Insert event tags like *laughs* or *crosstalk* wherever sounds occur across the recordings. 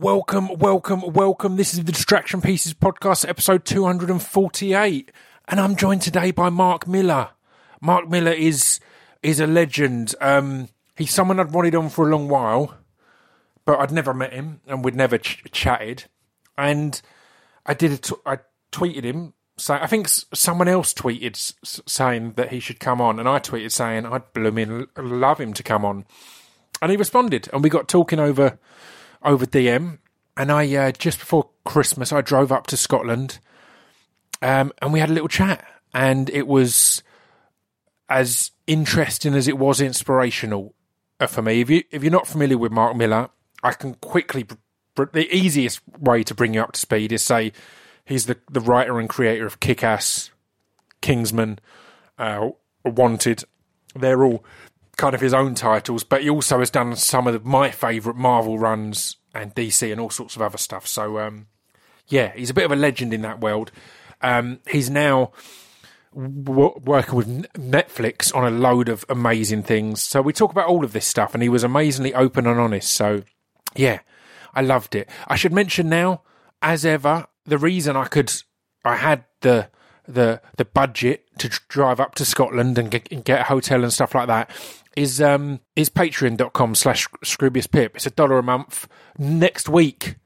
Welcome, welcome, welcome. This is the Distraction Pieces podcast, episode 248. And I'm joined today by Mark Millar. Mark Millar is is a legend. Um, he's someone I'd wanted on for a long while, but I'd never met him and we'd never ch- chatted. And I did a t- I tweeted him saying, I think someone else tweeted s- saying that he should come on, and I tweeted saying I'd blooming love him to come on. And he responded, and we got talking over over DM. And I uh, just before Christmas, I drove up to Scotland, um, and we had a little chat, and it was as interesting as it was inspirational for me. If you if you're not familiar with Mark Millar, I can quickly the easiest way to bring you up to speed is say he's the the writer and creator of Kick Ass, Kingsman, uh, Wanted. They're all kind of his own titles, but he also has done some of the, my favourite Marvel runs and DC and all sorts of other stuff. So, um, yeah, he's a bit of a legend in that world. Um, he's now w- working with Netflix on a load of amazing things. So we talk about all of this stuff, and he was amazingly open and honest. So, yeah, I loved it. I should mention now, as ever, the reason I could, I had the the the budget to drive up to Scotland and get, and get a hotel and stuff like that is um is patreon.com slash scroobius pip. It's a dollar a month. Next week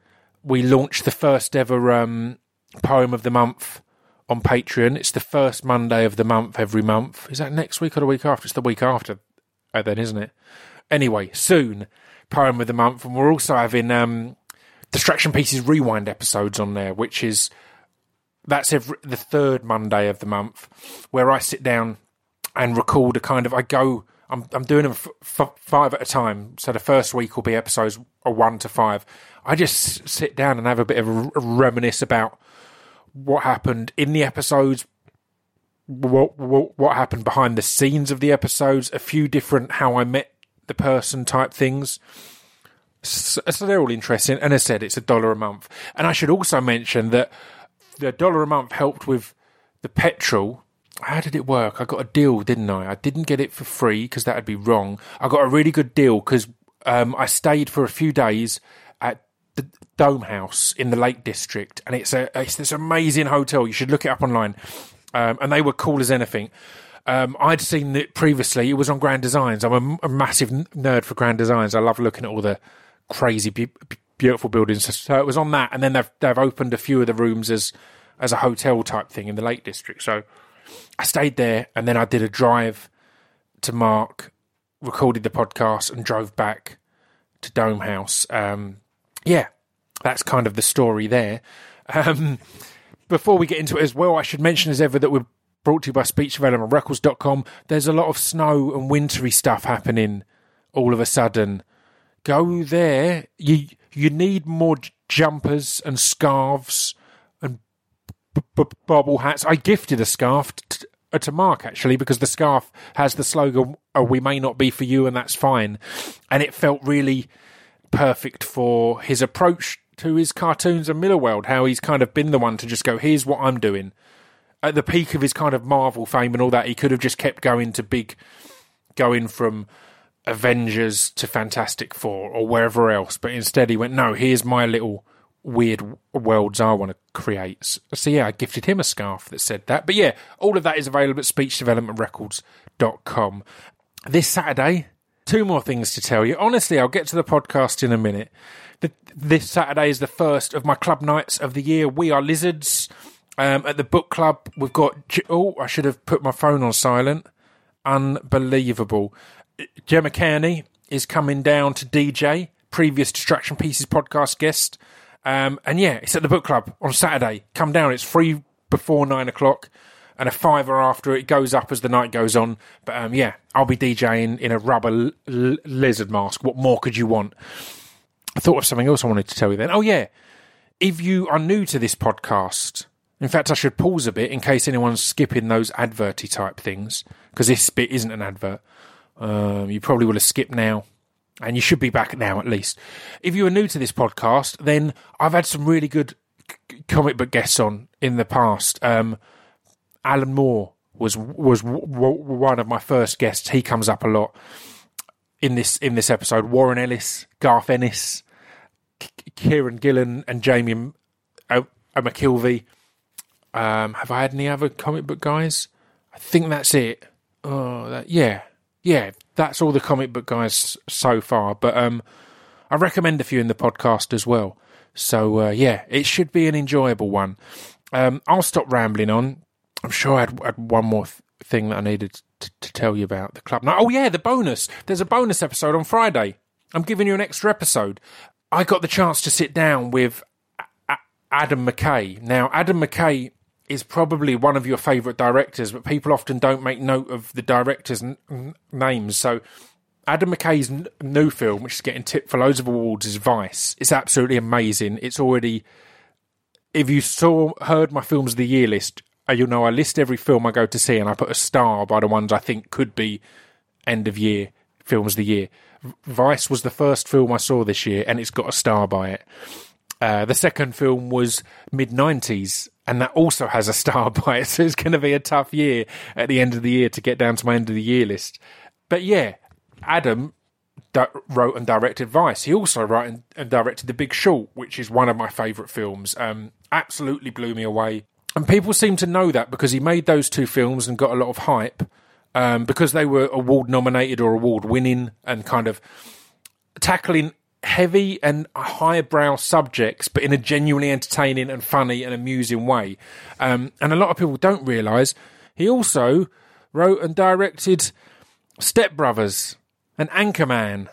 we launch the first ever um poem of the month on patreon. It's the first monday of the month every month. Is that next week or the week after? It's the week after uh, then isn't it? Anyway soon poem of the month. And we're also having um distraction pieces rewind episodes on there which is that's every the third monday of the month where i sit down and record a kind of i go I'm I'm doing them f- f- five at a time. So the first week will be episodes a one to five. I just sit down and have a bit of a, reminisce about what happened in the episodes, what, what what happened behind the scenes of the episodes, a few different how I met the person type things. So, so they're all interesting. And as I said, it's a dollar a month. And I should also mention that the dollar a month helped with the petrol how did it work? I got a deal, didn't I? I didn't get it for free because that would be wrong. I got a really good deal because um, I stayed for a few days at the Dome House in the Lake District, and it's a it's this amazing hotel. You should look it up online. Um, and they were cool as anything. Um, I'd seen it previously. It was on Grand Designs. I'm a, a massive nerd for Grand Designs. I love looking at all the crazy, beautiful buildings. So it was on that, and then they've they've opened a few of the rooms as as a hotel type thing in the Lake District. So I stayed there and then I did a drive to Mark, recorded the podcast and drove back to Dome House. Um, yeah, that's kind of the story there. Um, before we get into it as well, I should mention as ever that we're brought to you by speechdevelopmentrecords.com. There's a lot of snow and wintry stuff happening all of a sudden. Go there. You you need more jumpers and scarves and b- b- bobble hats. I gifted a scarf t- uh, to Mark actually because the scarf has the slogan oh, "We may not be for you, and that's fine," and it felt really perfect for his approach to his cartoons and Millarworld. How he's kind of been the one to just go, "Here's what I'm doing." At the peak of his kind of Marvel fame and all that, he could have just kept going to big, going from Avengers to Fantastic Four or wherever else, but instead he went, "No, here's my little." weird worlds I want to create. So yeah, I gifted him a scarf that said that. But yeah, all of that is available at speechdevelopmentrecords.com. This Saturday, two more things to tell you. Honestly, I'll get to the podcast in a minute. The, this Saturday is the first of my club nights of the year. We are lizards. Um, at the book club, we've got. Oh, I should have put my phone on silent. Unbelievable. Gemma Kearney is coming down to DJ, previous Distraction Pieces podcast guest. Um, and yeah, it's at the book club on Saturday. Come down. It's free before nine o'clock and a fiver after it goes up as the night goes on. But um, yeah, I'll be DJing in a rubber l- lizard mask. What more could you want? I thought of something else I wanted to tell you then. Oh yeah, if you are new to this podcast, in fact, I should pause a bit in case anyone's skipping those adverty type things because this bit isn't an advert. Um, you probably will have skipped now and you should be back now at least. If you are new to this podcast, then I've had some really good comic book guests on in the past. Um, Alan Moore was was w- w- one of my first guests. He comes up a lot in this in this episode. Warren Ellis, Garth Ennis, Kieran Gillen and Jamie O- O- McKelvey. Um, have I had any other comic book guys? I think that's it. Oh, that, yeah, yeah, that's all the comic book guys so far. But um, I recommend a few in the podcast as well. So uh, yeah, it should be an enjoyable one. Um, I'll stop rambling on. I'm sure I had, had one more th- thing that I needed to, to tell you about the club. No, oh yeah, the bonus. There's a bonus episode on Friday. I'm giving you an extra episode. I got the chance to sit down with A- A- Adam McKay. Now, Adam McKay is probably one of your favourite directors, but people often don't make note of the directors' n- n- names. So, Adam McKay's n- new film, which is getting tipped for loads of awards, is Vice. It's absolutely amazing. It's already. If you saw heard my films of the year list, uh, you'll know I list every film I go to see, and I put a star by the ones I think could be end of year films of the year. Vice was the first film I saw this year, and it's got a star by it. Uh, the second film was mid 90s, and that also has a star *laughs* by it. So it's going to be a tough year at the end of the year to get down to my end of the year list. But yeah, Adam wrote and directed Vice. He also wrote and, and directed The Big Short, which is one of my favourite films. Um, absolutely blew me away. And people seem to know that because he made those two films and got a lot of hype um, because they were award nominated or award winning and kind of tackling heavy and highbrow subjects, but in a genuinely entertaining and funny and amusing way. Um, and a lot of people don't realise he also wrote and directed Step Brothers and Anchorman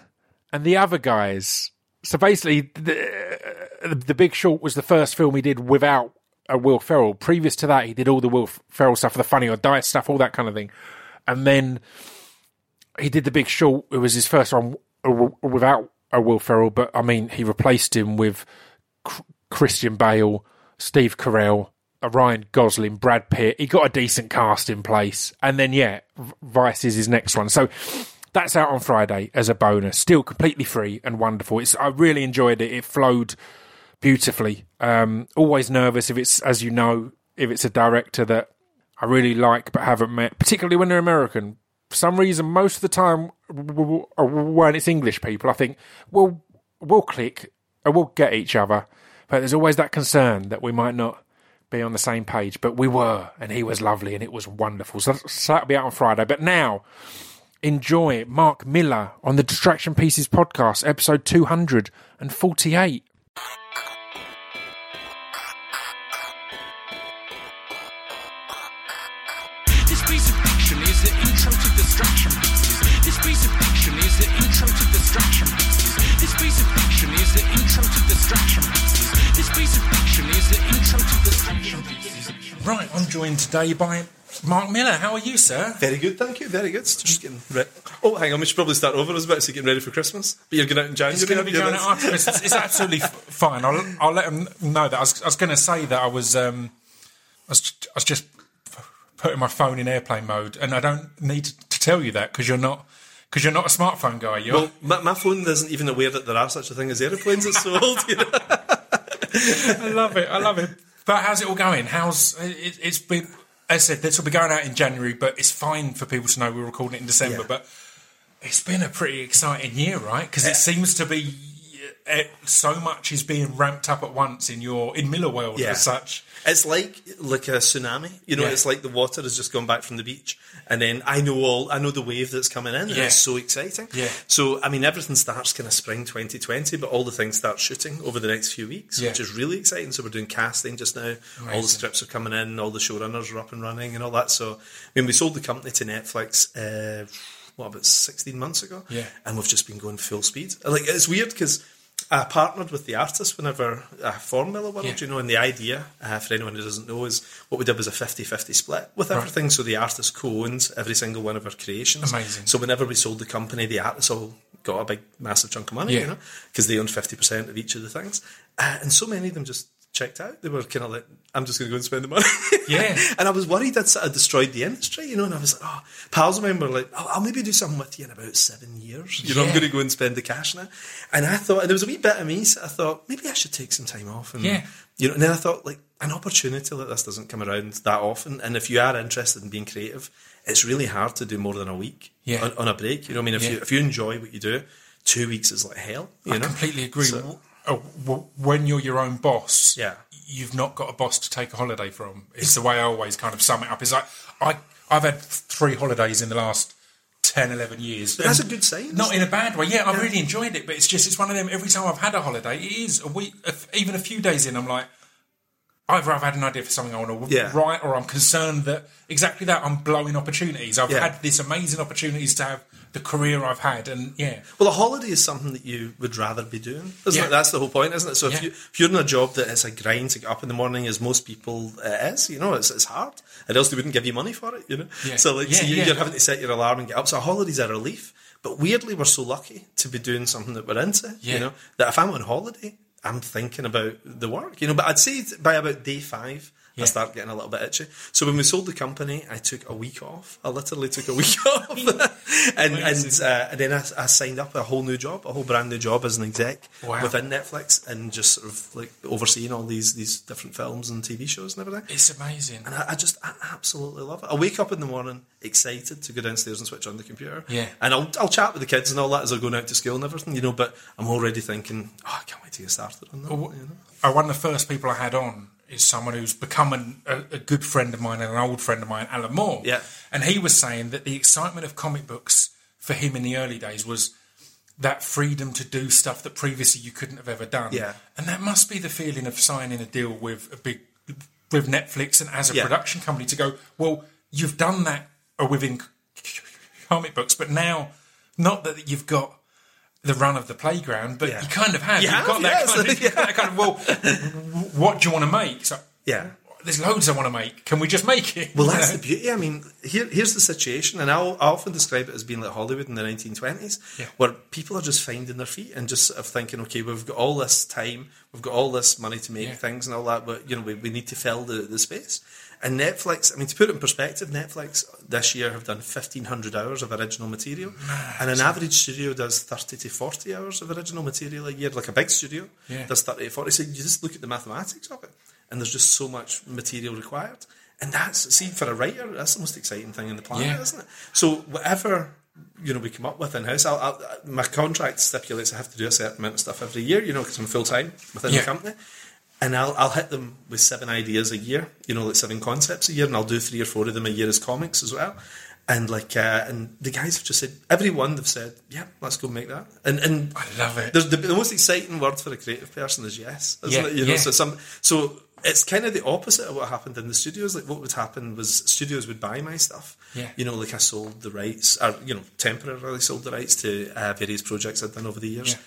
and the other guys. So basically, the, the Big Short was the first film he did without a Will Ferrell. Previous to that, he did all the Will Ferrell stuff, the Funny or Die stuff, all that kind of thing. And then he did the Big Short. It was his first one without a Will Ferrell, but I mean, he replaced him with C- Christian Bale, Steve Carell, uh, Ryan Gosling, Brad Pitt. He got a decent cast in place, and then yeah, Vice is his next one. So that's out on Friday as a bonus. Still completely free and wonderful. It's I really enjoyed it. It flowed beautifully. Um, always nervous if it's, as you know, if it's a director that I really like but haven't met, particularly when they're American. For some reason, most of the time when it's English people, I think, well, we'll click and we'll get each other. But there's always that concern that we might not be on the same page. But we were, and he was lovely, and it was wonderful. So, so that'll be out on Friday. But now, enjoy Mark Millar on the Distraction Pieces podcast, episode 248. Right, I'm joined today by Mark Millar. How are you, sir? Very good, thank you. Very good. Just getting re- Oh, hang on. We should probably start over. I was about to say getting ready for Christmas, but you're going out in January. It's going to be going out after this. It's, absolutely fine. I'll, I'll let them know that. I was, I was going to say that I was, um, I was, I was just putting my phone in airplane mode, and I don't need to, tell you that because you're not, because you're not a smartphone guy. You're. Well, my, my phone isn't even aware that there are such a thing as aeroplanes. It's so old. You know? I love it. I love it. But how's it all going? How's it, it's been? As I said, this will be going out in January, but it's fine for people to know we're recording it in December. Yeah. But it's been a pretty exciting year, right? Because it seems to be uh, so much is being ramped up at once in your in Millarworld Yeah. as such. It's like like a tsunami. You know, Yeah. it's like the water has just gone back from the beach, and then I know all. I know the wave that's coming in. and Yeah. it's so exciting. Yeah. So I mean, everything starts kind of spring 2020, but all the things start shooting over the next few weeks, Yeah. which is really exciting. So we're doing casting just now. All the scripts are coming in. All the showrunners are up and running, and all that. So I mean, we sold the company to Netflix. Uh, what about 16 months ago? Yeah. and we've just been going full speed. Like it's weird because I partnered with the artist whenever I Formula Millarworld, Yeah. you know, and the idea, uh, for anyone who doesn't know, is what we did was a 50-50 split with everything. So the artist co-owns every single one of our creations. Amazing. So whenever we sold the company, the artist all got a big, massive chunk of money, Yeah. you know, because they owned 50% of each of the things. Uh, and so many of them just checked out. They were kind of like, I'm just going to go and spend the money. *laughs* Yeah. and I was worried I'd sort of destroyed the industry, you know, and I was like, oh, pals of mine were like, oh, I'll maybe do something with you in about seven years. You know, I'm going to go and spend the cash now. And I thought, and there was a wee bit of me, so I thought, maybe I should take some time off. And, Yeah. You know, and then I thought, like, an opportunity like this doesn't come around that often. And if you are interested in being creative, it's really hard to do more than a week Yeah. on, on a break. You know, I mean, if Yeah. you if you enjoy what you do, two weeks is like hell. You I know, completely agree. So- Oh, w- when you're your own boss, Yeah. you've not got a boss to take a holiday from. It's the way I always kind of sum it up. Is like I I've had three holidays in the last 10, 11 years. But that's a good sign, Not in a bad way. Yeah, I've really enjoyed it, but it's just it's one of them. Every time I've had a holiday, it is a week, even a few days in. I'm like. Either I've had an idea for something I want to Yeah. write, or I'm concerned that exactly that I'm blowing opportunities. I've Yeah. had this amazing opportunities to have the career I've had, and yeah, Well, a holiday is something that you would rather be doing, isn't Yeah. it? That's the whole point, isn't it? So if Yeah. you if you're in a job that is a grind to get up in the morning, as most people uh, is, you know, it's it's hard, and else they wouldn't give you money for it, you know. Yeah. So like, so you, you're having to set your alarm and get up. So a holiday's a relief. But weirdly, we're so lucky to be doing something that we're into, you know. That if I'm on holiday, I'm thinking about the work, you know. But I'd say by about day five. Yeah. I start getting a little bit itchy. So when we sold the company, I took a week off. I literally took a *laughs* week off, *laughs* and and, uh, and then I, I signed up a whole new job, a whole brand new job as an exec Wow. within Netflix, and just sort of like overseeing all these these different films and TV shows and everything. it's amazing. And I, I just I absolutely love it. I wake up in the morning excited to go downstairs and switch on the computer. Yeah. And I'll I'll chat with the kids and all that as they're going out to school and everything, you know. But I'm already thinking, oh, I can't wait to get started on that. Well, you know? one of the first people I had on is someone who's become an, a, a good friend of mine and an old friend of mine, Alan Moore. Yeah. And he was saying that the excitement of comic books for him in the early days was that freedom to do stuff that previously you couldn't have ever done. Yeah. And that must be the feeling of signing a deal with a big with Netflix and as a Yeah. production company to go, well, you've done that uh, within comic books, but now not that you've got the run of the playground, but Yeah. you kind of have. You You've have, got that kind of, *laughs* you've that kind of well, what do you want to make? So Yeah. there's loads I want to make. Can we just make it? Well, You that's know? the beauty. I mean, here, here's the situation, and I'll, I often describe it as being like Hollywood in the 1920s, Yeah. where people are just finding their feet and just sort of thinking, okay, we've got all this time, we've got all this money to make Yeah. things and all that, but you know, we, we need to fill the, the space. And Netflix, I mean, to put it in perspective, Netflix this year have done 1,500 hours of original material, and an average studio does 30 to 40 hours of original material a year, like a big studio Yeah. does 30 to 40. So you just look at the mathematics of it, and there's just so much material required. And that's, see, for a writer, that's the most exciting thing in the planet, Yeah. isn't it? So whatever, you know, we come up with in-house, I'll, I'll, my contract stipulates I have to do a certain amount of stuff every year, you know, because I'm full-time within Yeah. the company. And I'll, I'll hit them with seven ideas a year, you know, like seven concepts a year, and I'll do three or four of them a year as comics as well. And like, uh, and the guys have just said, everyone they've said, yeah, let's go make that. And and I love it. the, the most exciting word for a creative person is yes, isn't Yeah, it? You know, yeah. so some so it's kind of the opposite of what happened in the studios. Like what would happen was studios would buy my stuff. Yeah. You know, like I sold the rights, or you know, temporarily sold the rights to uh, various projects I'd done over the years. Yeah.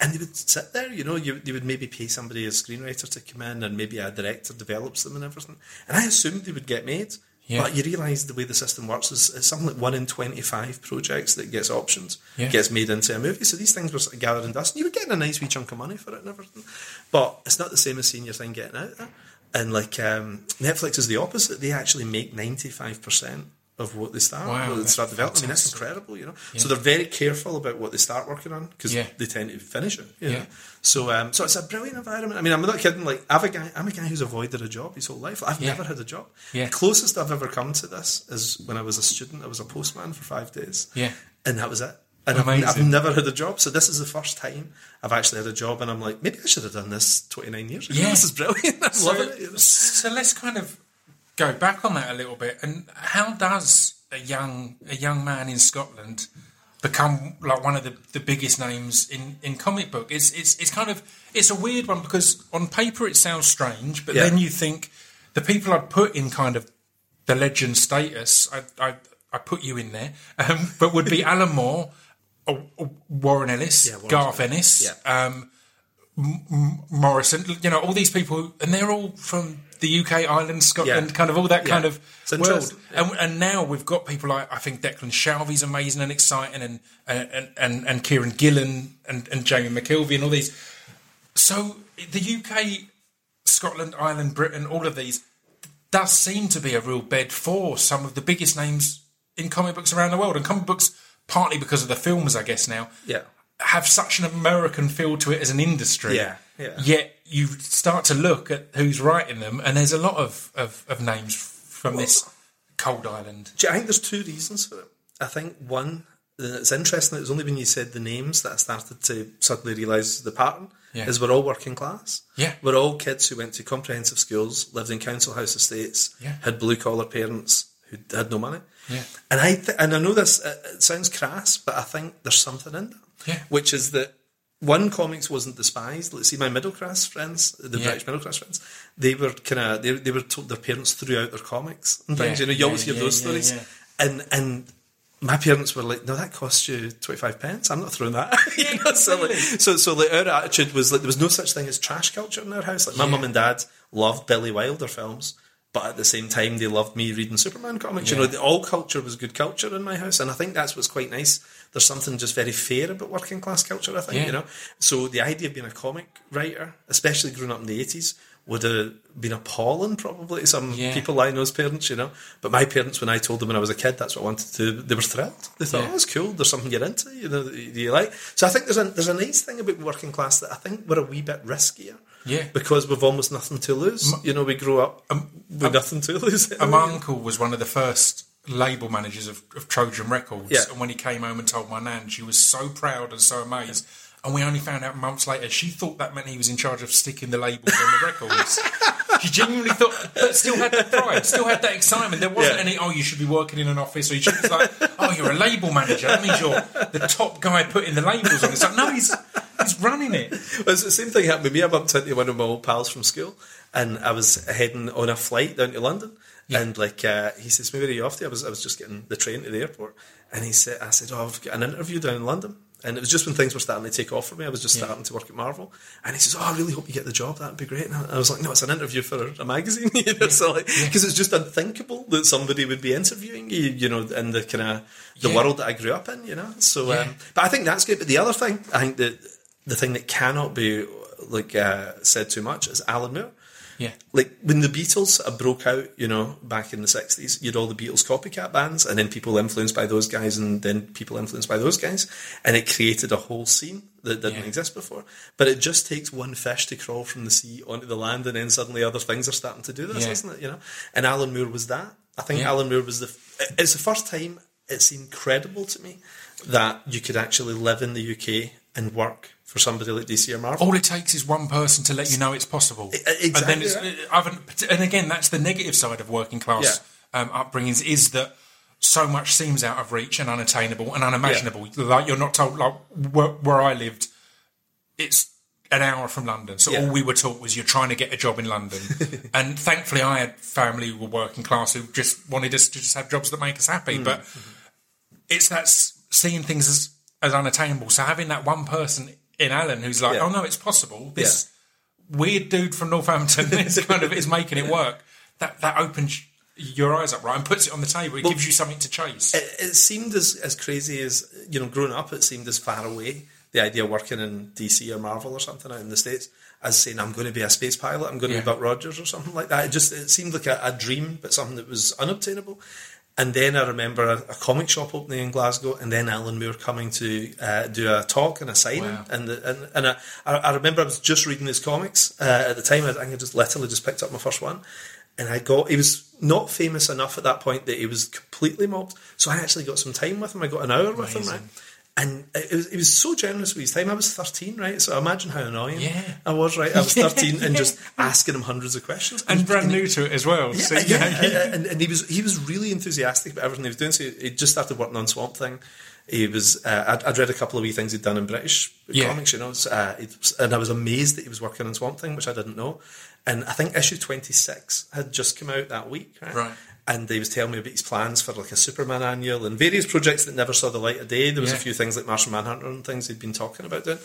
And they would sit there, you know, you, they would maybe pay somebody, a screenwriter, to come in, and maybe a director develops them and everything. And I assumed they would get made. Yeah. But you realise the way the system works is it's something like one in 25 projects that gets options, Yeah. gets made into a movie. So these things were sort of gathering dust, and you were getting a nice wee chunk of money for it and everything. But it's not the same as seeing your thing getting out there. And like um, Netflix is the opposite. They actually make 95% of what they start, Wow, they start developing. I mean, that's incredible, you know. So they're very careful about what they start working on because Yeah. they tend to finish it. You Yeah. know? So, um, so it's a brilliant environment. I mean, I'm not kidding. Like, I've a guy, I'm a guy who's avoided a job his whole life. I've Yeah. never had a job. Yeah. The closest I've ever come to this is when I was a student. I was a postman for five days. Yeah. and that was it. And I've, I've never had a job. So this is the first time I've actually had a job, and I'm like, maybe I should have done this 29 years ago. Yeah. This is brilliant. *laughs* I'm so, loving it. so let's kind of go back on that a little bit. And how does a young a young man in Scotland become like one of the, the biggest names in, in comic book? It's it's it's kind of it's a weird one because on paper it sounds strange, but Yeah. then you think the people I'd put in kind of the legend status, I I, I put you in there, um, but would be *laughs* Alan Moore. or- or Warren Ellis, Yeah, Warren Garth Ellis. Ennis, Yeah. um, Morrison, you know, all these people, and they're all from the UK, Ireland, Scotland, Yeah. kind of all that Yeah. kind of It's world. interesting. And, and now we've got people like I think Declan Shalvey's amazing and exciting, and and and, and Kieran Gillen and, and Jamie McKelvey and all these. So the UK, Scotland, Ireland, Britain, all of these does seem to be a real bed for some of the biggest names in comic books around the world, and comic books partly because of the films, I guess now Yeah. Have such an American feel to it as an industry. Yeah, yeah. Yet you start to look at who's writing them, and there's a lot of, of, of names from this cold island. Do you- I think there's two reasons for it. I think one, uh, it's interesting. It was only when you said the names that I started to suddenly realise the pattern. Yeah. Is we're all working class. Yeah. we're all kids who went to comprehensive schools, lived in council house estates, Yeah. had blue collar parents who had no money. Yeah. and I th- and I know this uh, it sounds crass, but I think there's something in that. Yeah. which is that one comics wasn't despised. Let's see, my middle class friends, the Yeah. British middle class friends, they were kind of they, they were told their parents threw out their comics and things. Yeah, You know, you yeah, always hear those stories, and and. My parents were like, "No, that cost you twenty five pence. I'm not throwing that." *laughs* you know, so, like, so, so like our attitude was like there was no such thing as trash culture in our house. Like my mum and dad loved Billy Wilder films, but at the same time they loved me reading Superman comics. You know, the- all culture was good culture in my house, and I think that's what's quite nice. There's something just very fair about working class culture. I think Yeah. you know. So the idea of being a comic writer, especially growing up in the eighties, would have been appalling probably to some Yeah. people I know's parents. You know, but my parents, when I told them when I was a kid, that's what I wanted to. do, They were thrilled. They thought, Yeah. "Oh, that's cool. There's something you're into. You know, that you like." So I think there's a there's a nice thing about working class that I think we're a wee bit riskier. Yeah. Because we've almost nothing to lose. you know, we grow up um, with um, nothing to lose. And *laughs* my uncle was one of the first label managers of, of Trojan Records. Yeah. And when he came home and told my nan, she was so proud and so amazed. And we only found out months later, she thought that meant he was in charge of sticking the labels on the records. She genuinely thought, but still had that pride, still had that excitement. There wasn't Yeah. any, oh, you should be working in an office, or you should be like, oh, you're a label manager. That means you're the top guy putting the labels on. It's like, no, he's he's running it. Well, it's the same thing happened with me. I bumped into one of my old pals from school, and I was heading on a flight down to London. And like uh, he says, "Maybe are you off to?" I was, I was just getting the train to the airport, and he said, "I said, oh, I've got an interview down in London." And it was just when things were starting to take off for me. I was just Yeah. starting to work at Marvel, and he says, "Oh, I really hope you get the job. That'd be great." And I was like, "No, it's an interview for a magazine." *laughs* you know, so like because it's just unthinkable that somebody would be interviewing you, you know, in the kind of the Yeah. world that I grew up in, you know. So, Yeah. um, but I think that's good. But the other thing, I think that the thing that cannot be like uh, said too much is Alan Moore. Yeah. Like when the Beatles uh, broke out, you know, back in the sixties, you had all the Beatles copycat bands, and then people influenced by those guys, and then people influenced by those guys, and it created a whole scene that didn't Yeah. exist before. But it just takes one fish to crawl from the sea onto the land, and then suddenly other things are starting to do this, Yeah. isn't it? You know, and Alan Moore was that. I think Yeah. Alan Moore was the. It's the first time it seemed credible to me that you could actually live in the UK and work for somebody like DC or Marvel. All it takes is one person to let you know it's possible. Exactly And, then it's, right. And again, that's the negative side of working class um, upbringings is that so much seems out of reach and unattainable and unimaginable. Like you're not told, like where, where I lived, it's an hour from London. So Yeah. all we were taught was you're trying to get a job in London. *laughs* and thankfully, I had family who were working class who just wanted us to just have jobs that make us happy. Mm. But it's that seeing things as, as unattainable. So having that one person in Alan who's like, Yeah. oh no, it's possible. This weird dude from Northampton *laughs* is kind of is making it work. That that opens your eyes up, right, and puts it on the table. It gives you something to chase. it, it seemed as, as crazy as you know growing up it seemed as far away the idea of working in DC or Marvel or something out in the States as saying I'm going to be a space pilot I'm going to Yeah. be Buck Rogers or something like that it just it seemed like a, a dream but something that was unobtainable and then I remember a, a comic shop opening in Glasgow and then Alan Moore coming to uh, do a talk and a signing Wow. and the, and, and I, I remember I was just reading his comics uh, at the time I think I just literally just picked up my first one and I got he was not famous enough at that point that he was completely mobbed. So I actually got some time with him. I got an hour with him, right? And it was, he was so generous with his time. I was 13, right? So imagine how annoying Yeah. I was, right? I was 13 *laughs* and just asking him hundreds of questions. and brand new to it as well. Yeah, so, yeah, yeah. and, and he was he was really enthusiastic about everything he was doing. So he just started working on Swamp Thing. He was. Uh, I'd, I'd read a couple of wee things he'd done in British Yeah. comics, you know, so, uh, it and I was amazed that he was working on Swamp Thing, which I didn't know. And I think issue twenty six had just come out that week, right? Right. And he was telling me about his plans for like a Superman annual and various projects that never saw the light of day. There was Yeah. a few things like Martian Manhunter and things he'd been talking about doing.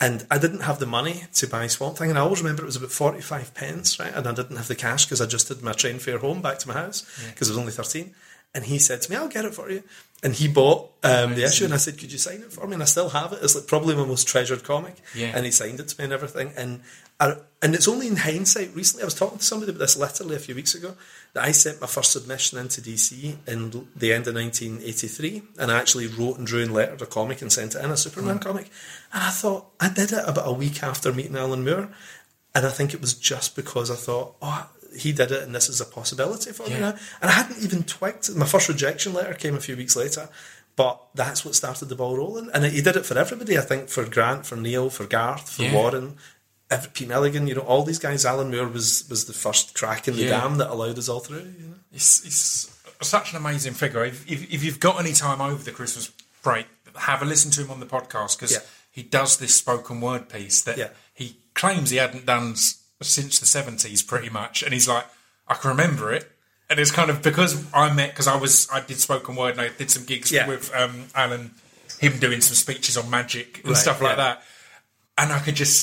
And I didn't have the money to buy Swamp Thing, and I always remember it was about forty five pence, right? And I didn't have the cash because I just did my train fare home back to my house because I was only thirteen. And he said to me, "I'll get it for you." And he bought um, the issue, and I said, "Could you sign it for me?" And I still have it. It's like probably my most treasured comic. Yeah. And he signed it to me and everything. And And it's only in hindsight. Recently, I was talking to somebody about this literally a few weeks ago that I sent my first submission into DC in the end of 1983, and I actually wrote and drew and lettered a comic and sent it in a Superman mm. comic. And I thought I did it about a week after meeting Alan Moore, and I think it was just because I thought, oh. He did it, and this is a possibility for me Yeah. now. And I hadn't even twigged. My first rejection letter came a few weeks later, But that's what started the ball rolling, and he did it for everybody. I think for Grant, for Neil, for Garth, for Yeah. Warren, Pete Milligan. You know, all these guys. Alan Moore was was the first crack in the Yeah. dam that allowed us all through. You know? It's, it's such an amazing figure. If, if, if you've got any time over the Christmas break, have a listen to him on the podcast because Yeah. he does this spoken word piece that Yeah. he claims he hadn't done since the 70s pretty much. And he's like, I can remember it. And it's kind of because I met, because I was, I did spoken word and I did some gigs with um, Alan, him doing some speeches on magic and Right, stuff like that. And I could just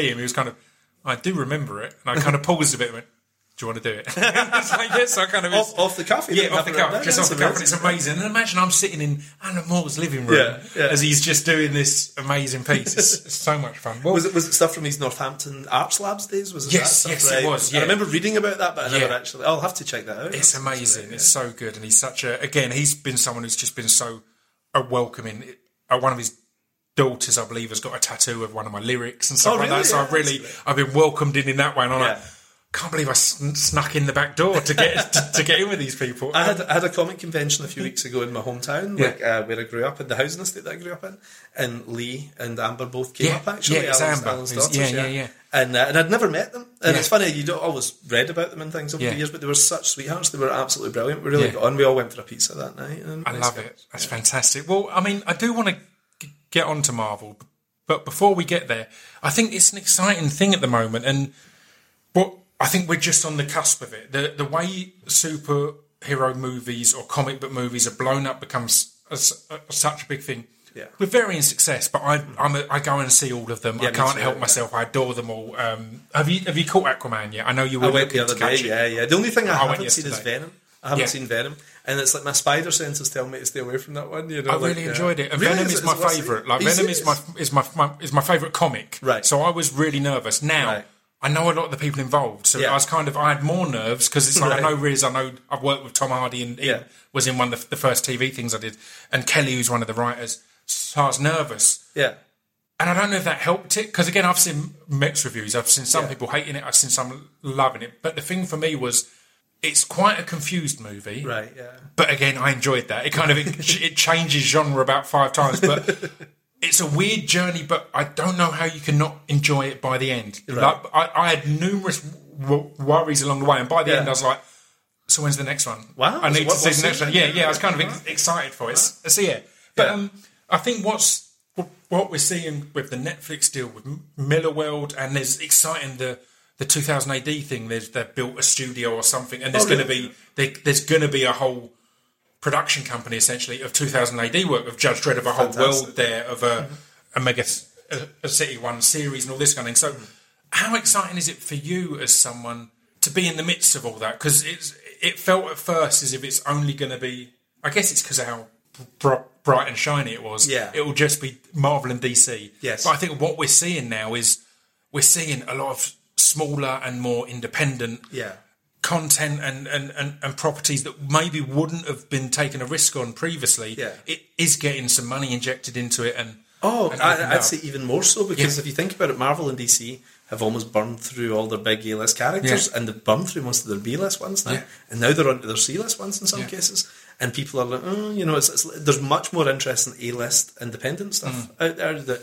see him. He was kind of, I do remember it. And I kind of paused a bit and went, do you want to do it? *laughs* it's like, yes, I kind of Off, off the cuff. yeah, off the cuff, just off the cuff, and it's amazing. And imagine I'm sitting in Alan Moore's living room Yeah, yeah. as he's just doing this amazing piece. It's, it's so much fun. Well, Was it was it stuff from his Northampton Arts Labs days? Was it Yes, yes, it was, I remember reading about that, but I never Yeah. actually. I'll have to check that out. it's amazing. It's so good, and he's such a. Again, he's been someone who's just been so a welcoming. One of his daughters, I believe, has got a tattoo of one of my lyrics and stuff Oh, like that. So Yeah, I've really, I've been welcomed in in that way, and I'm Yeah. like. Can't believe I sn- snuck in the back door to get to, to get in with these people. I had I had a comic convention a few weeks ago in my hometown, Yeah. like uh, where I grew up in the housing estate that I grew up in, and Leah and Amber both came Yeah, up actually. yeah, Alan's- Amber. Alan's daughters, yeah, yeah, yeah. And uh, and I'd never met them, and it's funny you don't always read about them and things over the years, but they were such sweethearts. They were absolutely brilliant. We really got on. We all went for a pizza that night. And I nice love guys. it. That's fantastic. Well, I mean, I do want to get on to Marvel, but before we get there, I think it's an exciting thing at the moment, and but I think we're just on the cusp of it. The the way superhero movies or comic book movies are blown up becomes a a such a big thing. Yeah. With varying success, but I I'm a, I go and see all of them. Yeah, I can't help myself. I adore them all. Um, have you have you caught Aquaman yet? I know you were I went the other day. Yeah, yeah. The only thing I, I haven't seen is. Venom. I haven't seen Venom, and it's like my spider senses tell me to stay away from that one. You know, I like, really yeah. enjoyed it, and Really? Venom Is is, my is favourite. Like you Venom is my is my, my is my favourite comic. Right. So I was really nervous. Now Right. I know a lot of the people involved, so Yeah. I was kind of I had more nerves because it's like Right. I know Riz, I know I've worked with Tom Hardy, and he Yeah. was in one of the, the first TV things I did, and Kelly, who's one of the writers. So I was nervous. Yeah, And I don't know if that helped it because again, I've seen mixed reviews. I've seen some Yeah. people hating it. I've seen some loving it. But the thing for me was, it's quite a confused movie. right. Yeah, But again, I enjoyed that. It kind of it, *laughs* it changes genre about five times, but it's a weird journey. But I don't know how you can not enjoy it by the end. Like I, I had numerous w- worries along the way, and by the Yeah. end, I was like, "So when's the next one? Wow. I need What- to see the next one." Yeah, yeah. I was kind of ex- excited for it. So yeah, but Yeah. um, I think what's what we're seeing with the Netflix deal with Millarworld, and there's exciting the the 2000 AD thing. There's they've built a studio or something, and there's Oh, going to really? be there, there's going to be a whole production company essentially of 2000 AD work of Judge Dredd of a whole Fantastic. world there of a, mm-hmm. a mega a, a city one series and all this kind of thing. So, how exciting is it for you as someone to be in the midst of all that? Because it's it felt at first as if it's only going to be. I guess it's because of how br- bright and shiny it was. Yeah. it will just be Marvel and DC. Yes. but I think what we're seeing now is we're seeing a lot of smaller and more independent yeah. content and, and, and, and properties that maybe wouldn't have been taken a risk on previously, Yeah. it is getting some money injected into it. And Oh, and I, I'd up. say even more so because Yeah. if you think about it, Marvel and DC have almost burned through all their big A list characters Yeah. and they've burned through most of their B list ones now. Yeah. And now they're onto their C list ones in some cases. And people are like, oh, you know, it's, it's, there's much more interest in A list independent stuff mm. out there. That,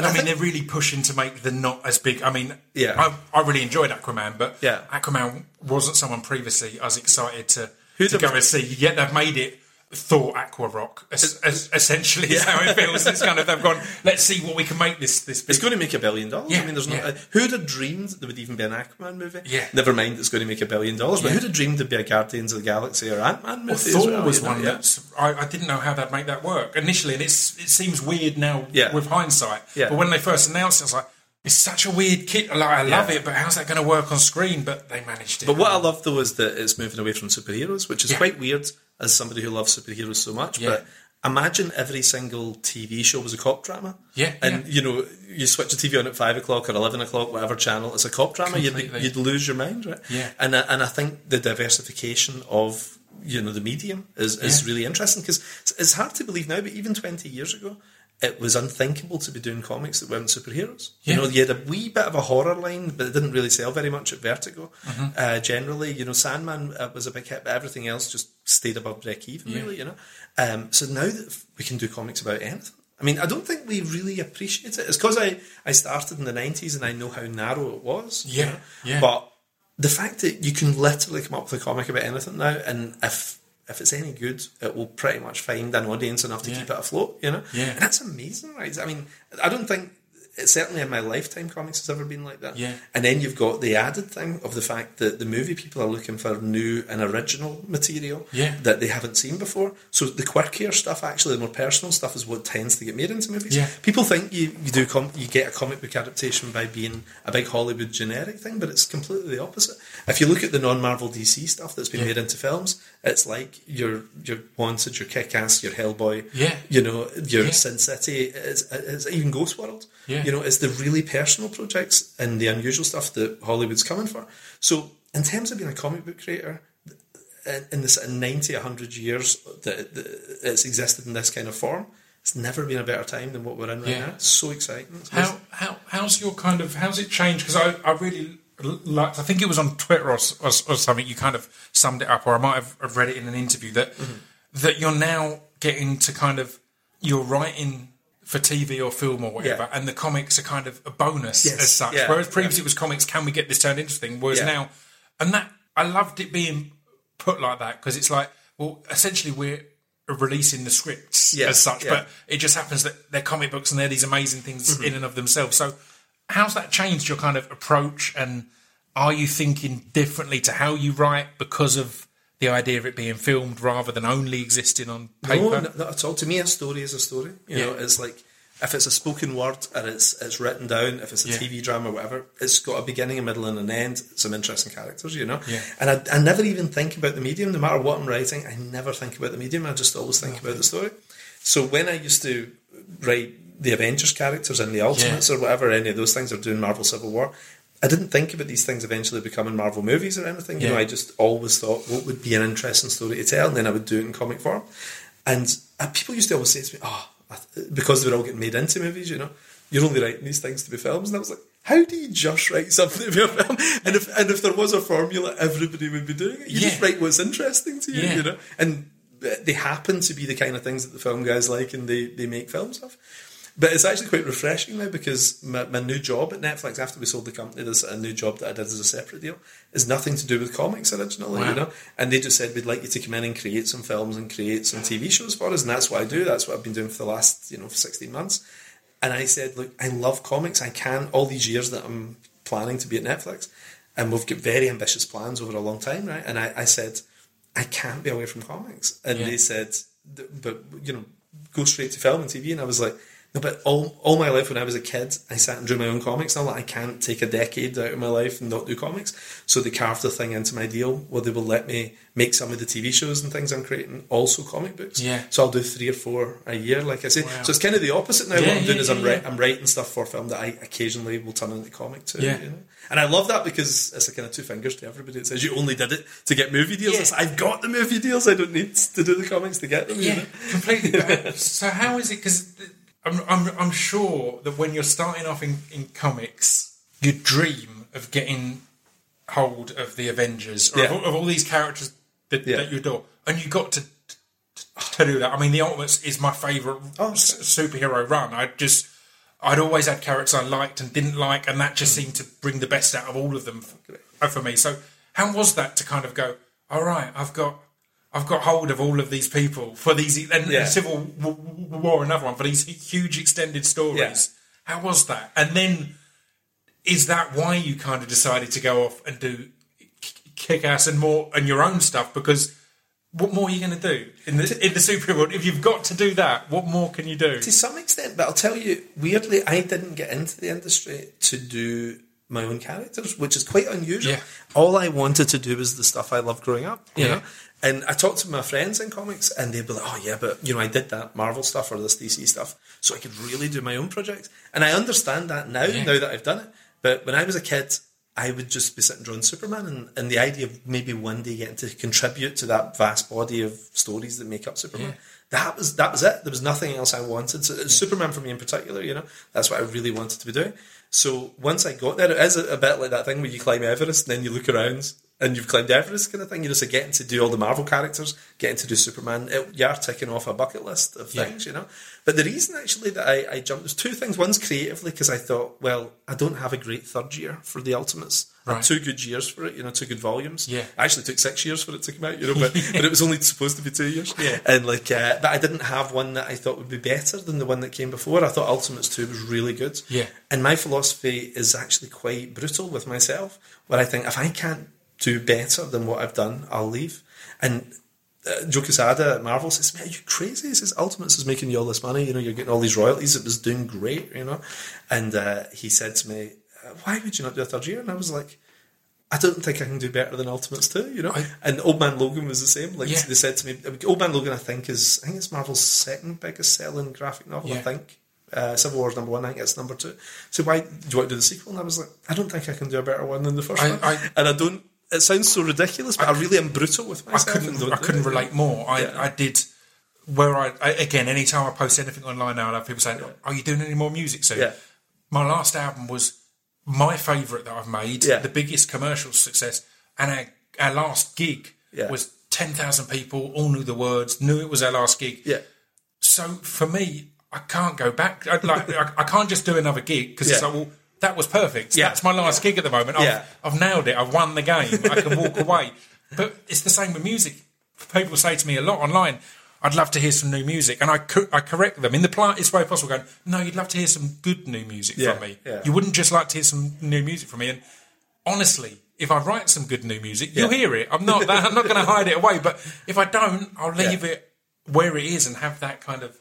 and. I, I, mean, think, they're really pushing to make the not as big. I mean, Yeah. I, I really enjoyed Aquaman, but Yeah. Aquaman wasn't someone previously I was excited to, Who'd to have- go and see. Yet they've made it Thor Aqua Rock. Es- es- essentially, is how it feels. It's kind of they've gone. Let's see what we can make this this. Big. it's going to make a billion dollars. Yeah, I mean, there's no. yeah. Uh, who'd have dreamed there would even be an Aquaman movie? Yeah. Never mind, it's going to make a billion dollars. But who'd have dreamed there'd be a Guardians of the Galaxy or Ant Man movie? Well, Thor well, was you know? one that's I, I didn't know how they'd make that work initially, and it's it seems weird now with hindsight. Yeah. But when they first announced it, I was like, it's such a weird kit. Like, I love Yeah. it, but how's that going to work on screen? But they managed it. But what I love though is that it's moving away from superheroes, which is Yeah. quite weird as somebody who loves superheroes so much. Yeah. But imagine every single TV show was a cop drama. Yeah, and you know you switch the TV on at five o'clock or eleven o'clock, whatever channel, it's a cop drama. You'd, you'd lose your mind, right? Yeah. and I- and I think the diversification of you know the medium is, is really interesting because it's, it's hard to believe now, but even twenty years ago. It was unthinkable to be doing comics that weren't superheroes. Yeah. You know, you had a wee bit of a horror line, but it didn't really sell very much at Vertigo. Mm-hmm. Uh, generally, you know, Sandman uh, was a big hit, but everything else just stayed above break even, really, you know. Um, so now that we can do comics about anything, I mean, I don't think we really appreciate it. It's because I, I started in the 90s and I know how narrow it was. you Yeah, know. yeah. But the fact that you can literally come up with a comic about anything now, and if if it's any good, it will pretty much find an audience enough to Yeah. keep it afloat, you know? Yeah. And that's amazing, right? I mean, I don't think, certainly in my lifetime, comics has ever been like that. Yeah. And then you've got the added thing of the fact that the movie people are looking for new and original material Yeah. that they haven't seen before. So the quirkier stuff, actually, the more personal stuff, is what tends to get made into movies. Yeah. People think you, you do com- you get a comic book adaptation by being a big Hollywood generic thing, but it's completely the opposite. If you look at the non-Marvel DC stuff that's been Yeah. made into films, it's like your your Wanted, your Kick-Ass, your Hellboy, Yeah. you know, your Yeah. Sin City, it's, it's even Ghost World. Yeah. You know, it's the really personal projects and the unusual stuff that Hollywood's coming for. So, in terms of being a comic book creator, in in this 90, 100 years that, that it's existed in this kind of form, it's never been a better time than what we're in right Yeah. now. It's so exciting. It's How how how's your kind of how's it changed? Because I, I really. I think it was on Twitter or, or, or something. You kind of summed it up, or I might have read it in an interview that mm-hmm. that you're now getting to kind of you're writing for TV or film or whatever, Yeah. and the comics are kind of a bonus Yes, as such. yeah, Whereas previously yeah. it was comics. Can we get this turned into thing? Whereas now, and that I loved it being put like that because it's like, well, essentially we're releasing the scripts as such, but it just happens that they're comic books and they're these amazing things mm-hmm. in and of themselves. So, how's that changed your kind of approach? And are you thinking differently to how you write because of the idea of it being filmed rather than only existing on paper? No, not, at all. To me, a story is a story. You know, it's like if it's a spoken word and it's it's written down, if it's a Yeah. TV drama or whatever, it's got a beginning, a middle, and an end. Some interesting characters, you know. Yeah. And I, I never even think about the medium, no matter what I'm writing. I never think about the medium. I just always think about the story. So when I used to write the Avengers characters and the Ultimates or whatever, any of those things, or doing Marvel Civil War. I didn't think about these things eventually becoming Marvel movies or anything. You know, I just always thought what would be an interesting story to tell, and then I would do it in comic form. And uh, people used to always say to me, "Oh, because they were all getting made into movies, you know, you're only writing these things to be films." And I was like, "How do you just write something to be a film?" *laughs* And if and if there was a formula, everybody would be doing it. You just write what's interesting to you, Yeah. you know. And uh, they happen to be the kind of things that the film guys like, and they they make films of. But it's actually quite refreshing now because my, my new job at Netflix, after we sold the company, there's a new job that I did as a separate deal, is nothing to do with comics originally, Wow. you know. And they just said we'd like you to come in and create some films and create some TV shows for us, and that's what I do. That's what I've been doing for the last, you know, sixteen months. And I said, look, I love comics. I can all these years that I'm planning to be at Netflix, and we've got very ambitious plans over a long time, right? And I, I said, I can't be away from comics. And Yeah. they said, but you know, go straight to film and TV. And I was like, no, but all, all my life when I was a kid, I sat and drew my own comics. Now like, I can't take a decade out of my life and not do comics. So they carved the thing into my deal where they will let me make some of the TV shows and things I'm creating also comic books. Yeah. So I'll do three or four a year, like I say. Wow. So it's kind of the opposite now. Yeah, what I'm doing yeah, is I'm, wri- I'm writing stuff for film that I occasionally will turn into comic too. Yeah. You know? And I love that because it's a kind of two fingers to everybody. It says you only did it to get movie deals. It's, I've got the movie deals. I don't need to do the comics to get them. you Yeah, know? completely. *laughs* So how is it? Because I'm, I'm, I'm sure that when you're starting off in, in comics, you dream of getting hold of the Avengers or of, Yeah. all, of all these characters that, Yeah. that you adore, and you got to to do that. I mean, the Ultimates is my favourite Oh, s- superhero run. I just I'd always had characters I liked and didn't like, and that just mm. seemed to bring the best out of all of them for, for me. So, how was that to kind of go? All right, I've got I've got hold of all of these people for these and, Yeah. Civil War, another one for these huge extended stories. Yeah. How was that? And then is that why you kind of decided to go off and do kick ass and more and your own stuff? Because what more are you going to do in the in the superhero world? If you've got to do that, what more can you do? To some extent, but I'll tell you, weirdly, I didn't get into the industry to do my own characters, which is quite unusual. Yeah. All I wanted to do was the stuff I loved growing up, you Yeah. know. And I talked to my friends in comics, and they'd be like, "Oh yeah, but you know, I did that Marvel stuff or this DC stuff, so I could really do my own projects." And I understand that now, Yeah. now that I've done it. But when I was a kid, I would just be sitting drawing Superman, and, and the idea of maybe one day getting to contribute to that vast body of stories that make up Superman. Yeah. That was that was it. There was nothing else I wanted. So, Superman for me in particular, you know, that's what I really wanted to be doing. So once I got there, it is a, a bit like that thing where you climb Everest and then you look around and you've climbed Everest kind of thing. You know, so getting to do all the Marvel characters, getting to do Superman, it, you are ticking off a bucket list of Yeah. things, you know. But the reason actually that I, I jumped, there's two things. One's creatively because I thought, well, I don't have a great third year for the Ultimates. Right. two good years for it, you know, two good volumes. Yeah. I actually took six years for it to come out, you know, but, but it was only supposed to be two years. Yeah. And like, uh, but I didn't have one that I thought would be better than the one that came before. I thought Ultimates 2 was really good. Yeah. And my philosophy is actually quite brutal with myself, where I think if I can't do better than what I've done, I'll leave. And uh, Joe Quesada at Marvel says, "Man, are you crazy?" He says, "Ultimates is making you all this money. You know, you're getting all these royalties. It was doing great. You know." And uh, he said to me, uh, "Why would you not do a third year?" And I was like. I don't think I can do better than Ultimates 2, you know? I- and Old Man Logan was the same. Like Yeah. they said to me, Old Man Logan, I think, is I think it's Marvel's second biggest selling graphic novel, I think. Uh, Civil War's number one, I think it's number two. So why do you want to do the sequel? And I was like, I don't think I can do a better one than the first I- one. I- and I don't. It sounds so ridiculous, but I, really am brutal with I myself. and couldn't. I couldn't relate more. I, Yeah. I did. Where I, I again, anytime I post anything online now, I have people saying, "Are you doing any more music soon?" Yeah. My last album was my favourite that I've made, Yeah. the biggest commercial success, and our, our last gig Yeah. was ten thousand people, all knew the words, knew it was our last gig. Yeah, So for me, I can't go back. I, like, I, I can't just do another gig because it's Yeah. like, well, that was perfect. Yeah. That's my last gig at the moment. I've, Yeah. I've nailed it. I've won the game. I can walk *laughs* away. But it's the same with music. People say to me a lot online, I'd love to hear some new music. And I, co- I correct them in the politest way possible, going, no, you'd love to hear some good new music Yeah, from me. yeah. You wouldn't just like to hear some new music from me. And honestly, if I write some good new music, you'll hear it. I'm not that, I'm not going to hide it away. But if I don't, I'll leave Yeah. it where it is and have that kind of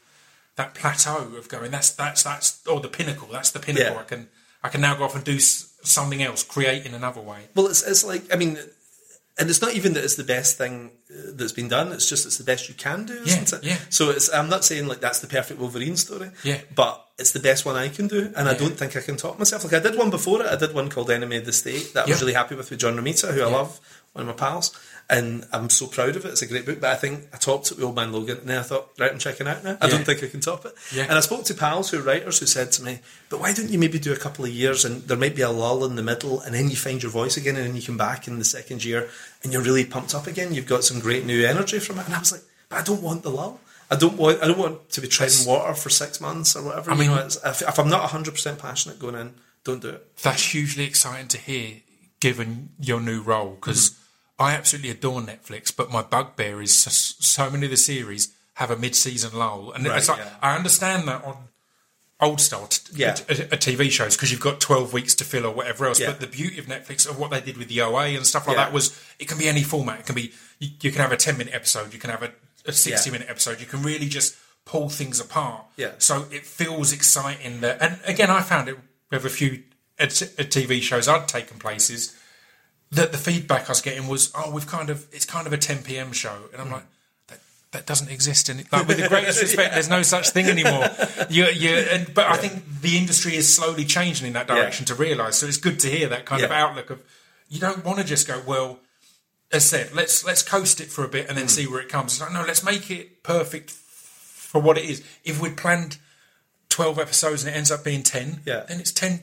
that plateau of going. That's that's that's or the pinnacle. That's the pinnacle. Yeah. I can I can now go off and do something else, create in another way. Well, it's, it's like, I mean, and it's not even that it's the best thing uh, that's been done. It's just it's the best you can do, isn't Yeah, it? yeah. So it's, I'm not saying like that's the perfect Wolverine story. Yeah. But it's the best one I can do, and I don't think I can top myself. Like I did one before it. I did one called Enemy of the State that I was really happy with with John Romita, who I love, one of my pals. And I'm so proud of it. It's a great book, but I think I topped it with Old Man Logan. And then I thought, right, I'm checking out now. I Yeah. don't think I can top it. Yeah. And I spoke to pals who are writers who said to me, but why don't you maybe do a couple of years and there might be a lull in the middle and then you find your voice again and then you come back in the second year and you're really pumped up again. You've got some great new energy from it. And I was like, but I don't want the lull. I don't want. I don't want to be treading water for six months or whatever. I you mean- know, it's, if, if I'm not 100 percent passionate going in, don't do it. That's hugely exciting to hear, given your new role, because mm-hmm. I absolutely adore Netflix. But my bugbear is so, so many of the series have a mid-season lull, and it's like yeah. I understand that on old style t- Yeah. a, a TV shows because you've got twelve weeks to fill or whatever else. Yeah. But the beauty of Netflix of what they did with the OA and stuff like Yeah. that was it can be any format. It can be you, you can have a ten minute episode, you can have a, a sixty Yeah. minute episode. You can really just pull things apart. Yeah. So it feels exciting. That, and again, I found it with a few uh, t- uh, TV shows I'd taken places that the feedback I was getting was, oh, we've kind of it's kind of a 10 p.m. show, and I'm Hmm. like. That that doesn't exist, in like with the greatest *laughs* respect. There's no such thing anymore. You, you, and, but I think the industry is slowly changing in that direction to realise. So it's good to hear that kind of outlook of you don't want to just go well. As said, let's let's coast it for a bit and then Hmm. see where it comes. It's like no, let's make it perfect for what it is. If we'd planned twelve episodes and it ends up being ten, Yeah. then it's ten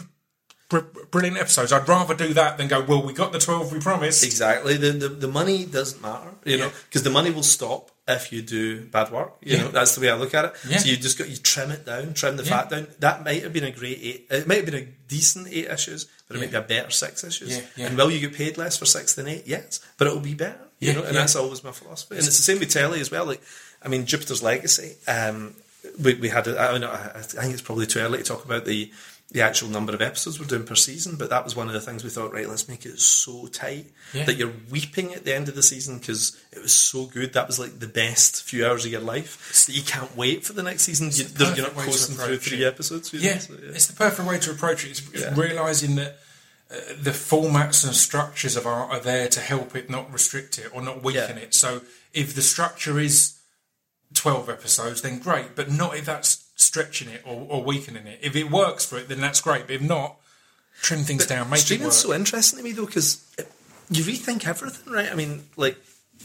br- brilliant episodes. I'd rather do that than go. Well, we got the twelve we promised. Exactly. The, the the money doesn't matter, you know, because the money will stop if you do bad work. You Yeah. know, that's the way I look at it. Yeah. So you just got you trim it down, trim the Yeah. fat down. That might have been a great eight. It might have been a decent eight issues, but it might be a better six issues. Yeah, yeah. And will you get paid less for six than eight? Yes, but it'll be better. You Yeah, know, and yeah. that's always my philosophy. And it's the same with telly as well. Like, I mean, Jupiter's Legacy. Um, we, we had. A, I, don't know, I think it's probably too early to talk about the the actual number of episodes we're doing per season, but that was one of the things we thought. Right, let's make it so tight Yeah. that you're weeping at the end of the season because it was so good. That was like the best few hours of your life. That you can't wait for the next season. You, you're not coasting through three it. episodes. know, Yeah, so, it's the perfect way to approach it. It's, Yeah. realizing that uh, the formats and structures of art are there to help it, not restrict it or not weaken Yeah. it. So if the structure is twelve episodes, then great, but not if that's stretching it or, or weakening it. If it works for it, then that's great. But if not, trim things down, make it work. So interesting to me though because uh, you rethink everything, right? I mean, like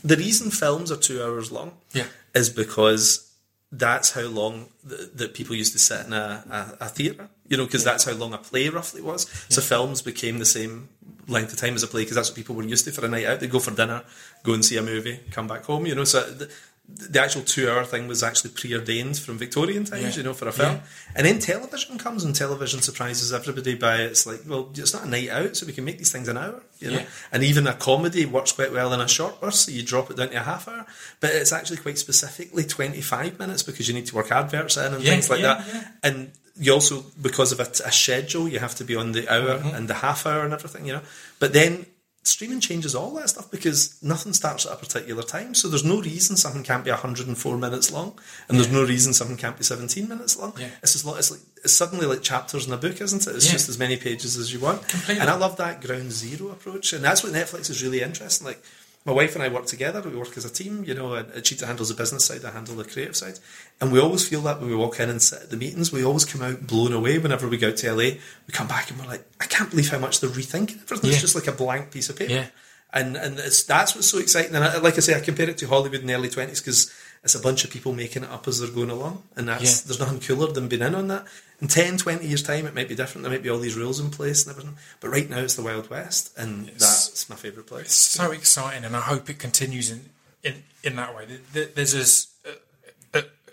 the reason films are two hours long, Yeah. is because that's how long th- that people used to sit in a, a, a theatre. You know, because that's how long a play roughly was. So films became the same length of time as a play because that's what people were used to for a night out. They go for dinner, go and see a movie, come back home. You know, so the, the actual two-hour thing was actually preordained from Victorian times. Yeah. You know, for a film. Yeah. And then television comes and television surprises everybody by it's like, well, it's not a night out, so we can make these things an hour. You know, Yeah. and even a comedy works quite well in a short burst, so you drop it down to a half hour. But it's actually quite specifically 25 minutes because you need to work adverts in and things like that. And you also, because of a, a schedule, you have to be on the hour Mm-hmm. and the half hour and everything, you know. But then streaming changes all that stuff because nothing starts at a particular time. So there's no reason something can't be 104 minutes long, and there's no reason something can't be 17 minutes long. Yeah. It's just it's like it's suddenly like chapters in a book, isn't it? It's Yeah. just as many pages as you want. Completely. And I love that ground zero approach, and that's what Netflix is really interesting. Like my wife and I work together; we work as a team. You know, and she handles the business side, I handle the creative side, and we always feel that when we walk in and sit at the meetings, we always come out blown away. Whenever we go to LA, we come back and we're like, I can't believe how much they're rethinking everything. Yeah. It's just like a blank piece of paper. Yeah. And and it's, that's what's so exciting. And I, like I say, I compare it to Hollywood in the early twenties because it's a bunch of people making it up as they're going along, and that's Yeah. there's nothing cooler than being in on that. In 10, 20 years' time, it might be different. There might be all these rules in place and everything. But right now, it's the Wild West, and that's my favourite place. It's so exciting, and I hope it continues in in, in that way. Th- th- There's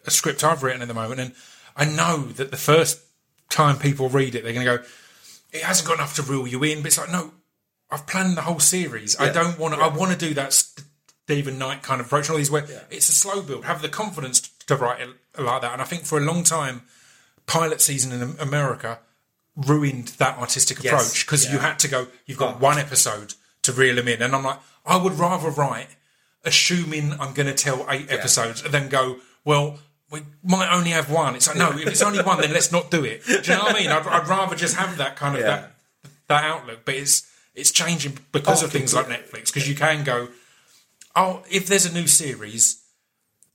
a script I've written at the moment, and I know that the first time people read it, they're going to go, "It hasn't got enough to reel you in." But it's like, no, I've planned the whole series. I don't want to. I want to do that Stephen Knight kind of approach. And all these where it's a slow build. Have the confidence to write it like that. And I think for a long time, pilot season in America ruined that artistic Yes. approach because you Yeah. had to go. You've got one episode to reel them in, and I'm like, I would rather write, assuming I'm going to tell eight episodes, than go, well. We might only have one. It's like no. If it's only one, then let's not do it. Do you know what I mean? I'd, I'd rather just have that kind of Yeah. that that outlook. But it's it's changing because Oh, of things like Netflix. Because you can go, oh, if there's a new series,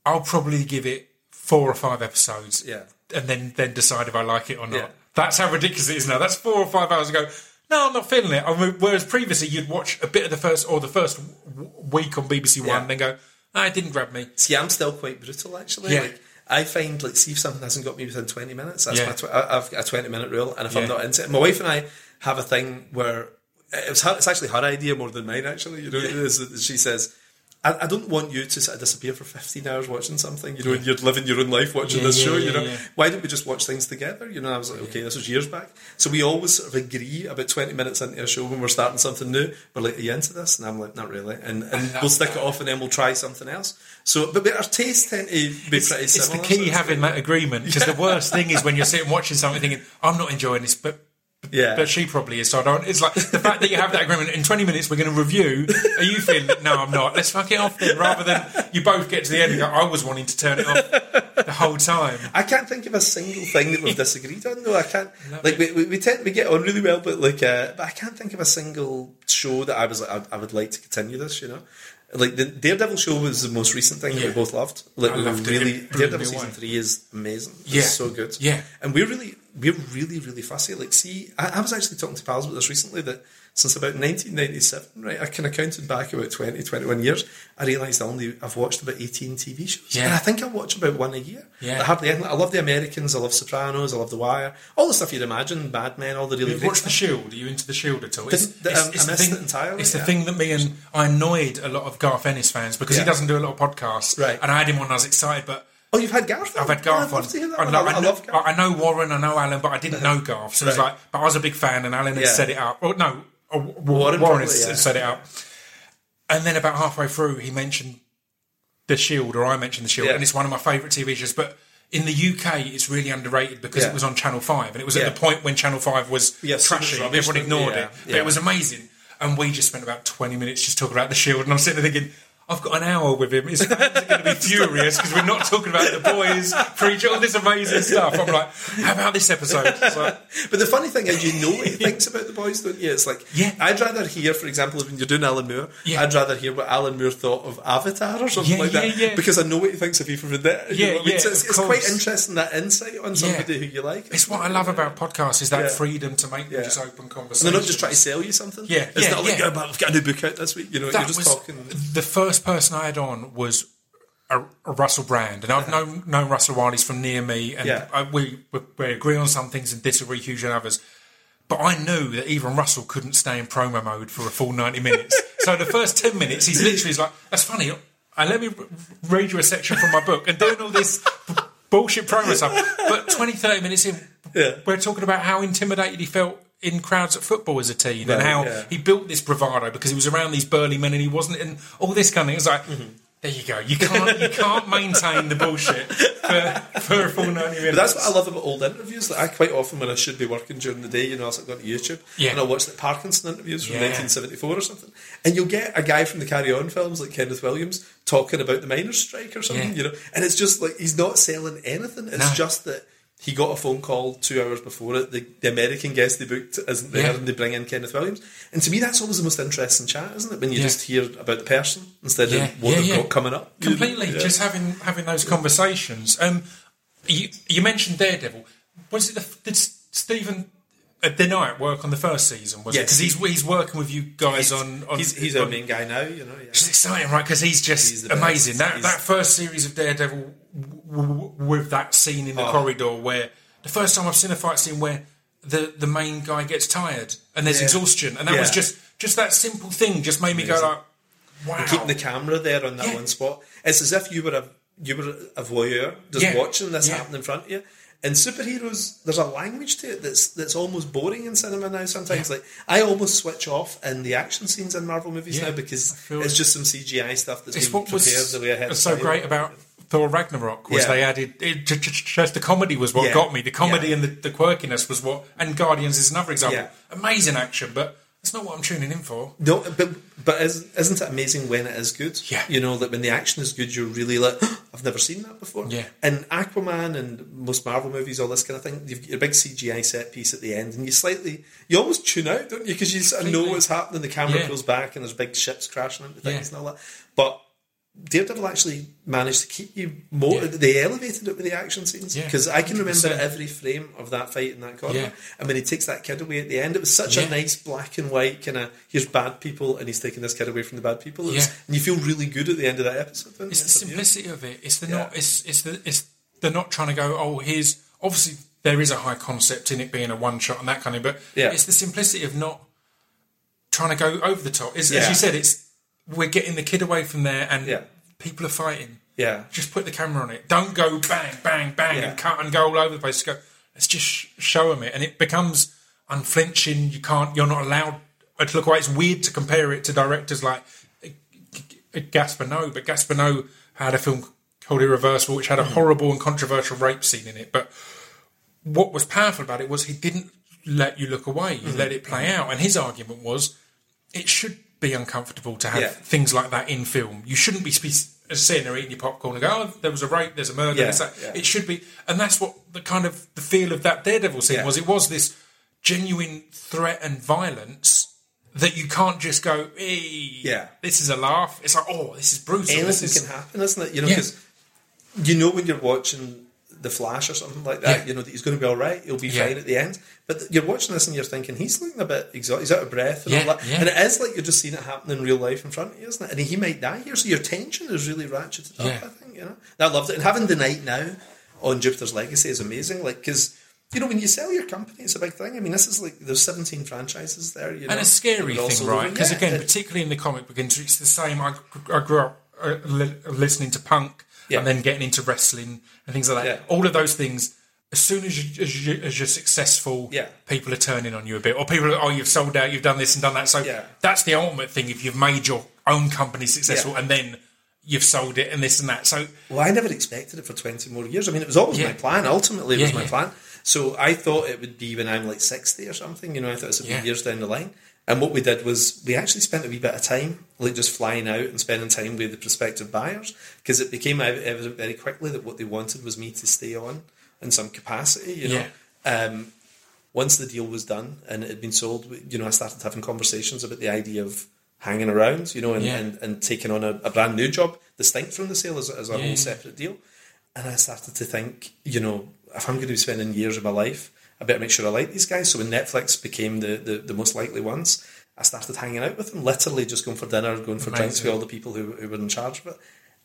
I'll probably give it four or five episodes, Yeah. and then then decide if I like it or not. Yeah. That's how ridiculous it is now. That's four or five hours ago. No, I'm not feeling it. I mean, whereas previously you'd watch a bit of the first or the first w- week on BBC One, Yeah. then go, it didn't grab me. See, I'm still quite brutal actually. Yeah. Like, I find like see if something hasn't got me within 20 minutes. That's Yeah. my tw- I- I've got a 20 minute rule, and if Yeah. I'm not into it, my wife and I have a thing where it was her, it's actually her idea more than mine. Actually, you know, that she says. I, I don't want you to sort of disappear for 15 hours watching something, you know, and you're living your own life watching Yeah, this yeah, show, yeah, you know. yeah. Why don't we just watch things together? You know, I was like, okay, this was years back. So we always sort of agree about 20 minutes into a show when we're starting something new. We're like, are you into this? And I'm like, not really. And, *laughs* and we'll stick it off and then we'll try something else. So, but, but our tastes tend to be pretty It's the key so having that agreement because the *laughs* worst thing is when you're sitting watching something thinking, I'm not enjoying this, but Yeah. but she probably is. So I don't. It's like the fact that you have that agreement. In 20 minutes, we're going to review. Are you feeling? that, No, I'm not. Let's fuck it off then. Rather than you both get to the end and go, I was wanting to turn it off the whole time. I can't think of a single thing that we've disagreed on. though. I can't. Like we, we, we tend we get on really well, but like, uh, but I can't think of a single show that I was like, I, I would like to continue this. You know, like the Daredevil show was the most recent thing that we both loved. Like I we loved really Daredevil season away. three is amazing. It's Yeah. so good. Yeah. and we're really we're really really fussy. Like, see, I, I was actually talking to pals about this recently that. Since about 1997, right, I kind of counted back about 20, 21 years. I realised I only I've watched about 18 TV shows, Yeah. and I think I watch about one a year. Yeah. Like, hardly anything. I love The Americans. I love Sopranos. I love The Wire. All the stuff you'd imagine. Mad Men. All the really You've great watched The. Shield. Are you into The Shield at all? Didn't- um, I missed thing, it entirely, It's the yeah. thing that me and I annoyed a lot of Garth Ennis fans because he doesn't do a lot of podcasts. Right. And I had him on. I was excited, but Oh, you've had Garth. I've had Garth I'd on. love I, know, I, I, love Garth. I know Warren, I know Alan, but I didn't know Garth. So it was like, but I was a big fan, and Alan had Yeah. set it up. Well, no, uh, Warren, Warren probably, had yeah. set it up. And then about halfway through, he mentioned The Shield, or I mentioned The Shield, Yeah. and it's one of my favourite TV shows. But in the UK, it's really underrated because Yeah. it was on Channel 5, and it was Yeah. at the point when Channel 5 was Yeah, much trashy. Everyone ignored it. But Yeah. it was amazing. And we just spent about 20 minutes just talking about The Shield, and I'm sitting there thinking, I've got an hour with him. His fans are going to be *laughs* furious because we're not talking about the boys, preach all this amazing stuff. I'm like, how about this episode? Like, *laughs* But the funny thing is, you know what he thinks about the boys, don't you? It's like, Yeah. I'd rather hear, for example, when you're doing Alan Moore, Yeah. I'd rather hear what Alan Moore thought of Avatar or something Yeah, like that, yeah, because I know what he thinks of V for Vendetta. you Yeah, know what I mean? So it's, it's quite interesting that insight on somebody who you like. it's what I love about podcasts is that freedom to make them just open And conversations. they're not just trying to sell you something. Yeah, it's yeah, not like. "Oh, I've got a new book out this week. You know, that you're just talking. the first person I had on was a, a Russell Brand, and I've known *laughs* known Russell while he's from near me, and Yeah. I, we, we we agree on some things and disagree hugely on others. But I knew that even Russell couldn't stay in promo mode for a full ninety minutes. *laughs* so the first ten minutes, he's literally like, "That's funny." I let me read you a section from my book and doing all this b- bullshit promo stuff. But 20, 30 minutes in, Yeah. we're talking about how intimidated he felt in crowds at football as a teen Right, and how yeah. he built this bravado because he was around these burly men and he wasn't in all this kind of thing. It's like, Mm-hmm. there you go. You can't you can't maintain the bullshit for, for a full ninety minutes. But that's what I love about old interviews. Like I quite often, when I should be working during the day, you know, I'll go to YouTube Yeah. and I'll watch the Parkinson interviews from Yeah. 1974 or something, and you'll get a guy from the Carry On films like Kenneth Williams talking about the miners' strike or something, you know, and it's just like he's not selling anything. It's No. just that. He got a phone call two hours before it. The, the American guest they booked isn't there, Yeah. and they bring in Kenneth Williams. And to me, that's always the most interesting chat, isn't it? When you Yeah. just hear about the person instead Yeah, of what they've got coming up. Completely just having having those conversations. Um, you you mentioned Daredevil. Was it the did Steven uh, DeKnight work on the first season? Was it because he's he's working with you guys on on he's, he's our on- main guy now, you know. Yeah. Is exciting, right? Because he's just He's best. amazing. That that first series of Daredevil w- with that scene in the Oh. corridor where the first time I've seen a fight scene where the the main guy gets tired and there's Yeah. exhaustion, and that was just just that simple thing just made me go like, wow. keeping the camera there on that Yeah. one spot. It's as if you were a you were a voyeur just Yeah. watching this Yeah. happen in front of you. And superheroes, there's a language to it that's that's almost boring in cinema now. Sometimes, like I almost switch off in the action scenes in Marvel movies Yeah, now because it's just some CGI stuff that's it's been what was prepared the way ahead. of so great about Thor Ragnarok was Yeah. they added it, just the comedy was what Yeah. got me. The comedy Yeah. and the, the quirkiness was what, and Guardians is another example. Amazing action, but it's not what I'm tuning in for. No, but but is, isn't it amazing when it is good? Yeah. you know that when the action is good, you're really like, *gasps* I've never seen that before. Yeah. and Aquaman and most Marvel movies, all this kind of thing, you've got your big CGI set piece at the end, and you slightly, you almost tune out, don't you? Because you sort of know what's happening. The camera pulls back, and there's big ships crashing into things and all that. But Daredevil actually managed to keep you more. Yeah. They elevated it with the action scenes Yeah, because I can remember every frame of that fight in that corner. Yeah. And when he takes that kid away at the end, it was such Yeah. a nice black and white kind of here's bad people and he's taking this kid away from the bad people. Was- Yeah. and you feel really good at the end of that episode. It's the simplicity of it. It's the Yeah. not. It's it's the it's they're not trying to go. Oh, here's obviously there is a high concept in it being a one shot and that kind of. But Yeah. it's the simplicity of not trying to go over the top. It's, As you said, it's we're getting the kid away from there and Yeah. people are fighting. Yeah. Just put the camera on it. Don't go bang, bang, bang, Yeah. and cut and go all over the place. Go. Let's just sh- show them it, and it becomes unflinching. You can't. You're not allowed to look away. It's weird to compare it to directors like uh, Gaspar but Gaspar had a film called Irreversible, which had a horrible and controversial rape scene in it. But what was powerful about it was he didn't let you look away. He let it play out, and his argument was it should be uncomfortable to have Yeah. things like that in film. You shouldn't be sitting there eating your popcorn and go, "Oh, there was a rape, there's a murder." Yeah, yeah. It should be, and that's what the kind of the feel of that Daredevil scene was. It was this genuine threat and violence that you can't just go, "Hey, Yeah. this is a laugh." It's like, "Oh, this is brutal." Anything This is can happen, isn't it? You know, because you know when you're watching The Flash or something like that, Yeah. you know that he's going to be all right. He'll be Yeah. fine at the end. But you're watching this and you're thinking he's looking a bit exhausted. He's out of breath and Yeah, all that. And it is like you're just seeing it happen in real life in front of you, isn't it? And he might die here, so your tension is really ratcheted up. I think you know. I loved it. And having DeKnight now on Jupiter's Legacy is amazing. Like because. You know, when you sell your company, it's a big thing. I mean, this is like there's 17 franchises there. You know, and a scary that are all thing, right? Because Yeah, again, it- particularly in the comic book industry, it's the same. I, I grew up uh, li- listening to punk Yeah. and then getting into wrestling and things like that. Yeah. All of those things. As soon as, you, as, you, as you're successful, Yeah. people are turning on you a bit, or people are, oh, you've sold out, you've done this and done that. So Yeah. that's the ultimate thing. If you've made your own company successful and then you've sold it and this and that, so Well, I never expected it for 20 more years. I mean, it was always my plan. Ultimately, it was my plan. So I thought it would be when I'm like 60 or something. You know, I thought would Yeah. be years down the line. And what we did was we actually spent a wee bit of time, like just flying out and spending time with the prospective buyers, because it became evident very quickly that what they wanted was me to stay on in some capacity. You know, um, once the deal was done and it had been sold, you know, I started having conversations about the idea of hanging around, you know, and, Yeah. and, and taking on a, a brand new job distinct from the sale as, as a Yeah. whole separate deal. And I started to think, you know, if I'm going to be spending years of my life, I better make sure I like these guys. So when Netflix became the, the, the most likely ones, I started hanging out with them, literally just going for dinner, going for drinks with all the people who, who were in charge of it.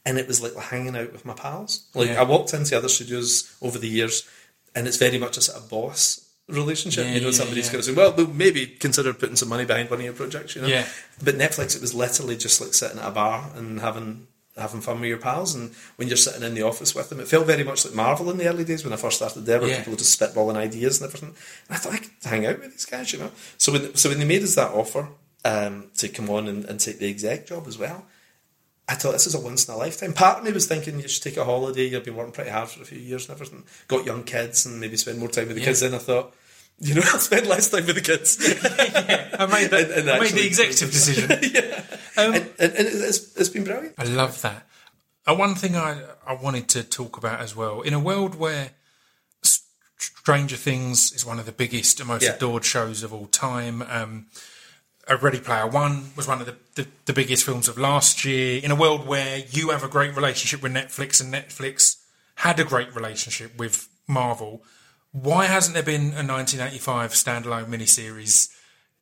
And it was like hanging out with my pals. Like Yeah. I walked into other studios over the years, and it's very much a sort of boss relationship. Yeah, you know, yeah, somebody's yeah. going to say, "Well, we'll maybe consider putting some money behind one of your projects." You know, Yeah. But Netflix, it was literally just like sitting at a bar and having having fun with your pals. And when you're sitting in the office with them, it felt very much like Marvel in the early days when I first started there, where Yeah. people were just spitballing ideas and everything. And I thought I could hang out with these guys, you know. So when so when they made us that offer um, to come on and, and take the exec job as well. I thought this is a once in a lifetime. Part of me was thinking you should take a holiday. You've been working pretty hard for a few years and everything. Got young kids and maybe spend more time with the Yeah. kids. Then I thought, you know, *laughs* I'll spend less time with the kids. *laughs* I made, that, And- and I made the executive decision. *laughs* and, and, and it's, it's been brilliant. I love that. Uh, one thing I, I wanted to talk about as well in a world where Stranger Things is one of the biggest and most Yeah. adored shows of all time. Um, uh, Ready Player One was one of the, the, the biggest films of last year. In a world where you have a great relationship with Netflix and Netflix had a great relationship with Marvel, why hasn't there been a 1985 standalone miniseries?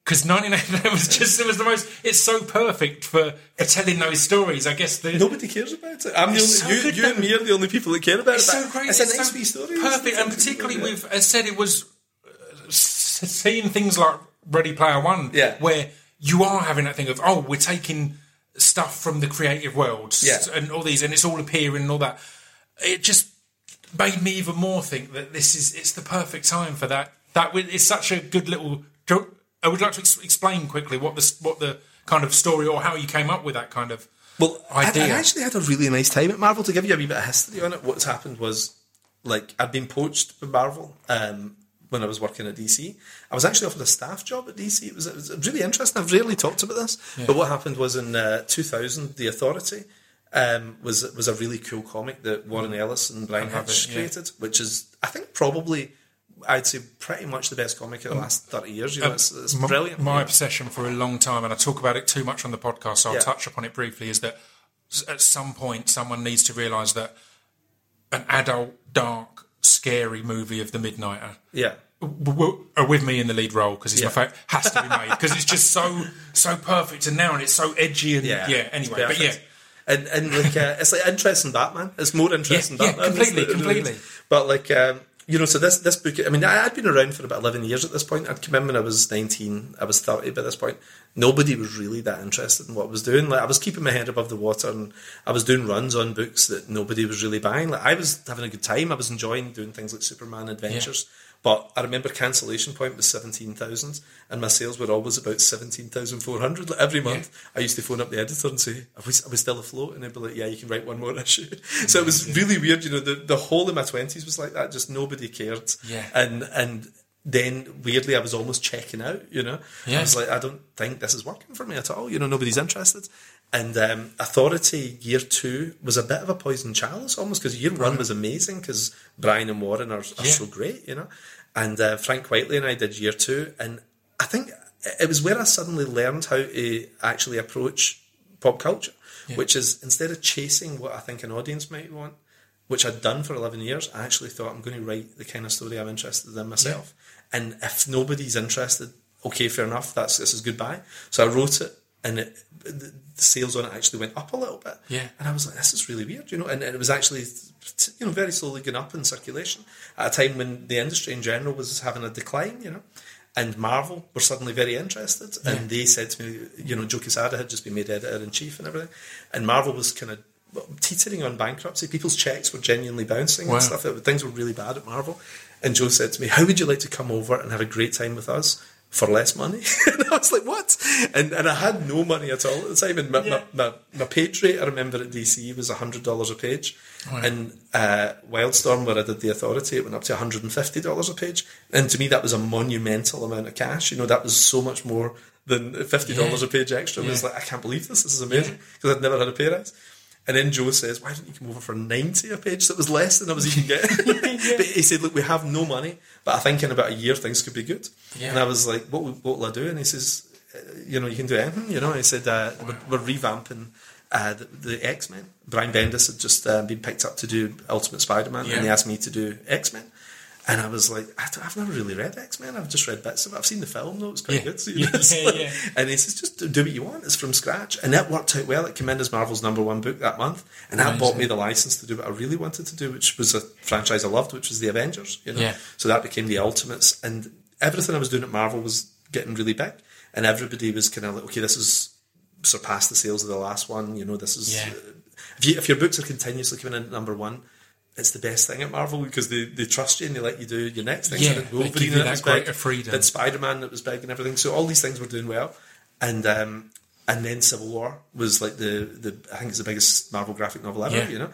Because 1989 *laughs* was just it was the most. It's so perfect for, for telling those stories. I guess the Nobody cares about it. I'm the only, so you, you and me are the only people that care about It's it. so But great. It's, a nice so story. Perfect, and particularly with, as said, it was uh, seeing things like Ready Player One, Yeah. where you are having that thing of, oh, we're taking stuff from the creative world, Yeah. and all these, and it's all appearing and all that. It just made me even more think that this is it's the perfect time for that. That it's such a good little. I would like to ex- explain quickly what the what the kind of story or how you came up with that kind of. Well, I, I actually had a really nice time at Marvel. To give you a wee bit of history on it, what's happened was, like, I'd been poached by Marvel um, when I was working at DC. I was actually offered a staff job at DC. It was, it was really interesting. I've rarely talked about this, but what happened was in uh, 2000, The Authority um, was was a really cool comic that Warren Ellis and Bryan Hitch yeah. created, which is, I think, probably. I'd say pretty much the best comic of the last 30 years. You know, it's, it's Um, My- brilliant. My obsession for a long time, and I talk about it too much on the podcast, so I'll Yeah. touch upon it briefly, is that at some point someone needs to realise that an adult, dark, scary movie of the Midnighter yeah. w- w- are with me in the lead role because he's Yeah. my favourite. Has to be made because it's just so so perfect and now and it's so edgy and yeah. Yeah, anyway, but yeah. And and like uh, it's like interesting Batman. It's more interesting Yeah, yeah, completely, completely. But like um, you know, so this this book. I mean, I had been around for about eleven years at this point. I'd come in when I was nineteen. I was thirty by this point. Nobody was really that interested in what I was doing. Like I was keeping my head above the water, and I was doing runs on books that nobody was really buying. Like I was having a good time. I was enjoying doing things like Superman Adventures. But I remember cancellation point was seventeen thousand, and my sales were always about seventeen thousand four hundred. Like every month, I used to phone up the editor and say, "Are we, are we still afloat?" And they'd be like, "Yeah, you can write one more *laughs* issue." So it was really weird. You know, the the whole of my twenties was like that. Just nobody cared. Yeah. And and then weirdly, I was almost checking out. You know, Yeah. I was like, I don't think this is working for me at all. You know, nobody's interested. And um, Authority Year Two was a bit of a poison chalice almost because Year One was amazing because Brian and Warren are, are Yeah. so great, you know. And uh, Frank Quitely and I did Year Two, and I think it was where I suddenly learned how to actually approach pop culture, which is instead of chasing what I think an audience might want, which I'd done for 11 years, I actually thought I'm going to write the kind of story I'm interested in myself. And if nobody's interested, okay, fair enough, that's this is goodbye. So I wrote it, and it, the sales on it actually went up a little bit. Yeah. And I was like, this is really weird, you know. And, and it was actually, you know, very slowly going up in circulation at a time when the industry in general was having a decline, you know. And Marvel were suddenly very interested, and they said to me, you know, Joe Quesada had just been made editor in chief and everything, and Marvel was kind of teetering on bankruptcy. People's checks were genuinely bouncing Wow. and stuff. Things were really bad at Marvel. And Joe said to me, "How would you like to come over and have a great time with us for less money?" *laughs* and I was like, "What?" And and I had no money at all at the time. And my, Yeah. my, my, my page rate, I remember at DC was hundred dollars a page. And uh, Wildstorm, where I did the Authority, it went up to one hundred and fifty dollars a page. And to me, that was a monumental amount of cash. You know, that was so much more than fifty dollars Yeah. a page extra. I was like, I can't believe this. This is amazing because I'd never had a pay rise. And then Joe says, "Why didn't you come over for ninety a page? That was less than I was even *laughs* getting." But he said, "Look, we have no money, but I think in about a year things could be good." Yeah. And I was like, "What? will- What will I do?" And he says, uh, "You know, you can do anything." You know, he said, uh, we're, "We're revamping." Uh, the, the X Men. Brian Bendis had just uh, been picked up to do Ultimate Spider Man, Yeah. and he asked me to do X Men. And I was like, I I've never really read X Men. I've just read bits of it. I've seen the film, though. It's quite Yeah. good. So, you *laughs* Yeah, know, yeah, like- yeah. And he says, just do what you want. It's from scratch. And that worked out well. It came in as Marvel's number one book that month. And that bought me the license to do what I really wanted to do, which was a franchise I loved, which was the Avengers. You know? Yeah. So that became the Ultimates. And everything I was doing at Marvel was getting really big. And everybody was kind of like, okay, this has surpassed the sales of the last one. You know, this is. Yeah. Uh, if, you, if your books are continuously coming in at number one, it's the best thing at Marvel because they, they trust you and they let you do your next thing. Yeah, So did they give you that was big. greater freedom. Did Spider Man that was big and everything. So all these things were doing well, and um, and then Civil War was like the the I think it's the biggest Marvel graphic novel ever. Yeah. You know.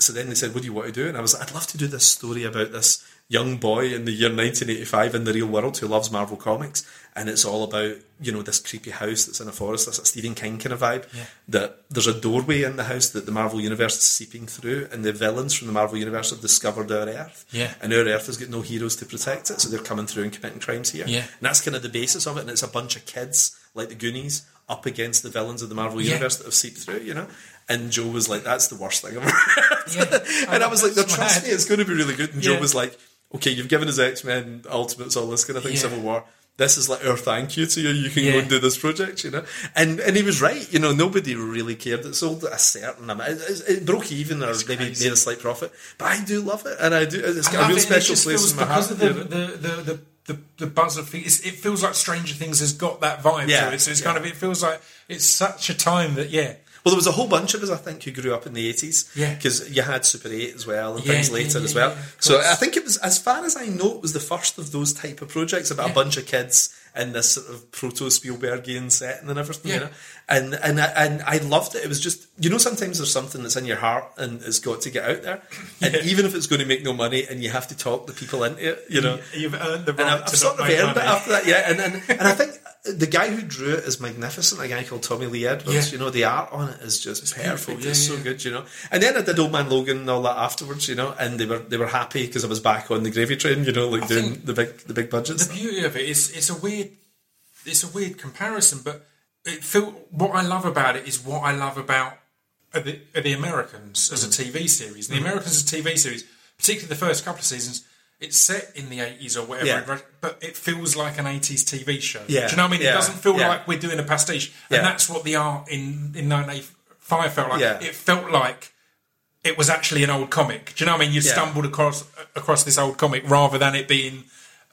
So then they said, "What do you want to do?" And I was, like, "I'd love to do this story about this young boy in the year 1985 in the real world who loves Marvel comics, and it's all about you know this creepy house that's in a forest. That's a Stephen King kind of vibe. Yeah. That there's a doorway in the house that the Marvel universe is seeping through, and the villains from the Marvel universe have discovered our Earth. Yeah. And our Earth has got no heroes to protect it, so they're coming through and committing crimes here. Yeah. And that's kind of the basis of it, and it's a bunch of kids like the Goonies up against the villains of the Marvel Yeah. universe that have seeped through, you know. And Joe was like, "That's the worst thing ever *laughs* Yeah. and I was like, no, trust me, it's going to be really good. And Joe was like, okay, you've given us X Men, Ultimates, all this kind of thing, Yeah. Civil War. This is like our thank you to you. You can Yeah. go and do this project, you know. And and he was right. You know, nobody really cared. It sold a certain amount. It, it- broke even, or maybe crazy. made a slight profit. But I do love it, and I do. It's got a real it, and it special place in my because heart. of the, you know. the, the, the, the, the buzz of it feels like Stranger Things has got that vibe Yeah, to it. So it's yeah. kind of it feels like it's such a time that yeah Well, there was a whole bunch of us, I think, who grew up in the 80s. Yeah. Because you had Super 8 as well and Yeah, things later yeah, as well. so. I think it was, as far as I know, it was the first of those type of projects about a bunch of kids in this sort of proto Spielbergian setting and everything, you know. And and I, and I loved it. It was just you know sometimes there's something that's in your heart and it's got to get out there, *laughs* and even if it's going to make no money and you have to talk the people into it, you know. you've earned the right. And I've, I've to sort of earned it after that, yeah. And, and and I think the guy who drew it is magnificent. A guy called Tommy Lee Edwards. Yeah. You know, the art on it is just perfect. beautiful, it's yeah, so good. You know. And then I did Old Man Logan and all that afterwards. You know, and they were they were happy because I was back on the gravy train. You know, like doing the big the big budgets. the beauty of it is it's a weird it's a weird comparison but it feel what I love about it is what I love about the, the Americans as a Mm-hmm. TV series the Americans as a TV series particularly the first couple of seasons it's set in the 80s or whatever Yeah. but it feels like an 80s TV show Yeah, do you know what I mean yeah, it doesn't feel yeah. like we're doing a pastiche and that's what the art in, in 1985 felt like it felt like it was actually an old comic. Do you know what I mean? You stumbled across across this old comic rather than it being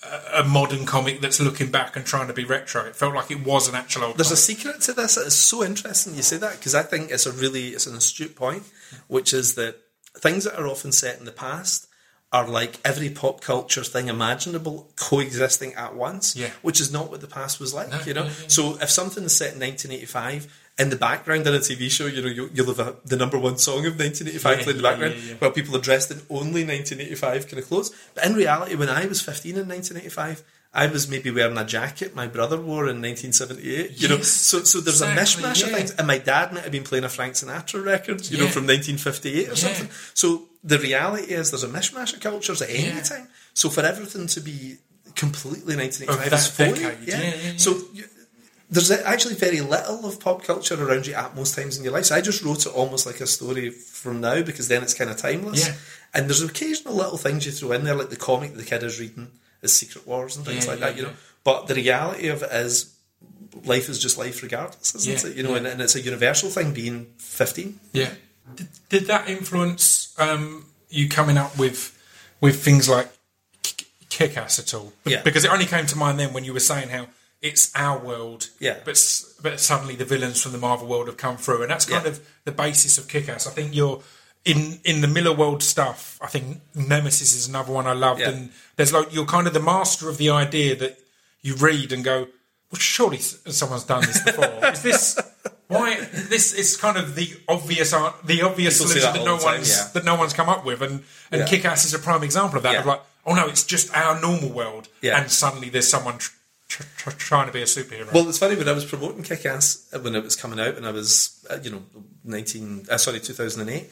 a, a modern comic that's looking back and trying to be retro. It felt like it was an actual old. There's a comic. secret to this. It's so interesting you say that because I think it's a really it's an astute point, which is that things that are often set in the past are like every pop culture thing imaginable coexisting at once, Yeah. which is not what the past was like. No, you know, yeah, yeah. so if something is set in 1985. In the background in a TV show, you know, you, you'll have a, the number one song of 1985 Yeah, playing in the background, yeah, while people are dressed in only 1985 kind of clothes. But in reality, when I was 15 in 1985, I was maybe wearing a jacket my brother wore in 1978. You know, so so there's exactly, a mishmash of things. And my dad might have been playing a Frank Sinatra record, you know, from 1958 or something. So the reality is there's a mishmash of cultures at any Yeah. time. So for everything to be completely 1985 is phony. Yeah. yeah, yeah. So you, there's actually very little of pop culture around you at most times in your life. So I just wrote it almost like a story from now because then it's kind of timeless. Yeah. And there's occasional little things you throw in there, like the comic the kid is reading is Secret Wars and things like that, you know. But the reality of it is life is just life regardless, isn't it? You know, and, and it's a universal thing being 15. Yeah. Did, did that influence um, you coming up with with things like K- Kick-Ass at all? Be- Yeah. Because it only came to mind then when you were saying how it's our world, Yeah. but but suddenly the villains from the Marvel world have come through, and that's kind Yeah. of the basis of Kick-Ass. I think you're in in the Millarworld stuff. I think Nemesis is another one I loved, Yeah. and there's like you're kind of the master of the idea that you read and go, well, surely someone's done this before. is this why? This is kind of the obvious the obvious People solution that that, no time, one's yeah. that no one's come up with, and and Yeah. Kick-Ass is a prime example of that. Yeah. Of like, oh no, it's just our normal world, and suddenly there's someone tr- tr- tr- trying to be a superhero. Well, it's funny when I was promoting Kick-Ass uh, when it was coming out, and I was, uh, you know, nineteen, uh, sorry, two thousand and eight.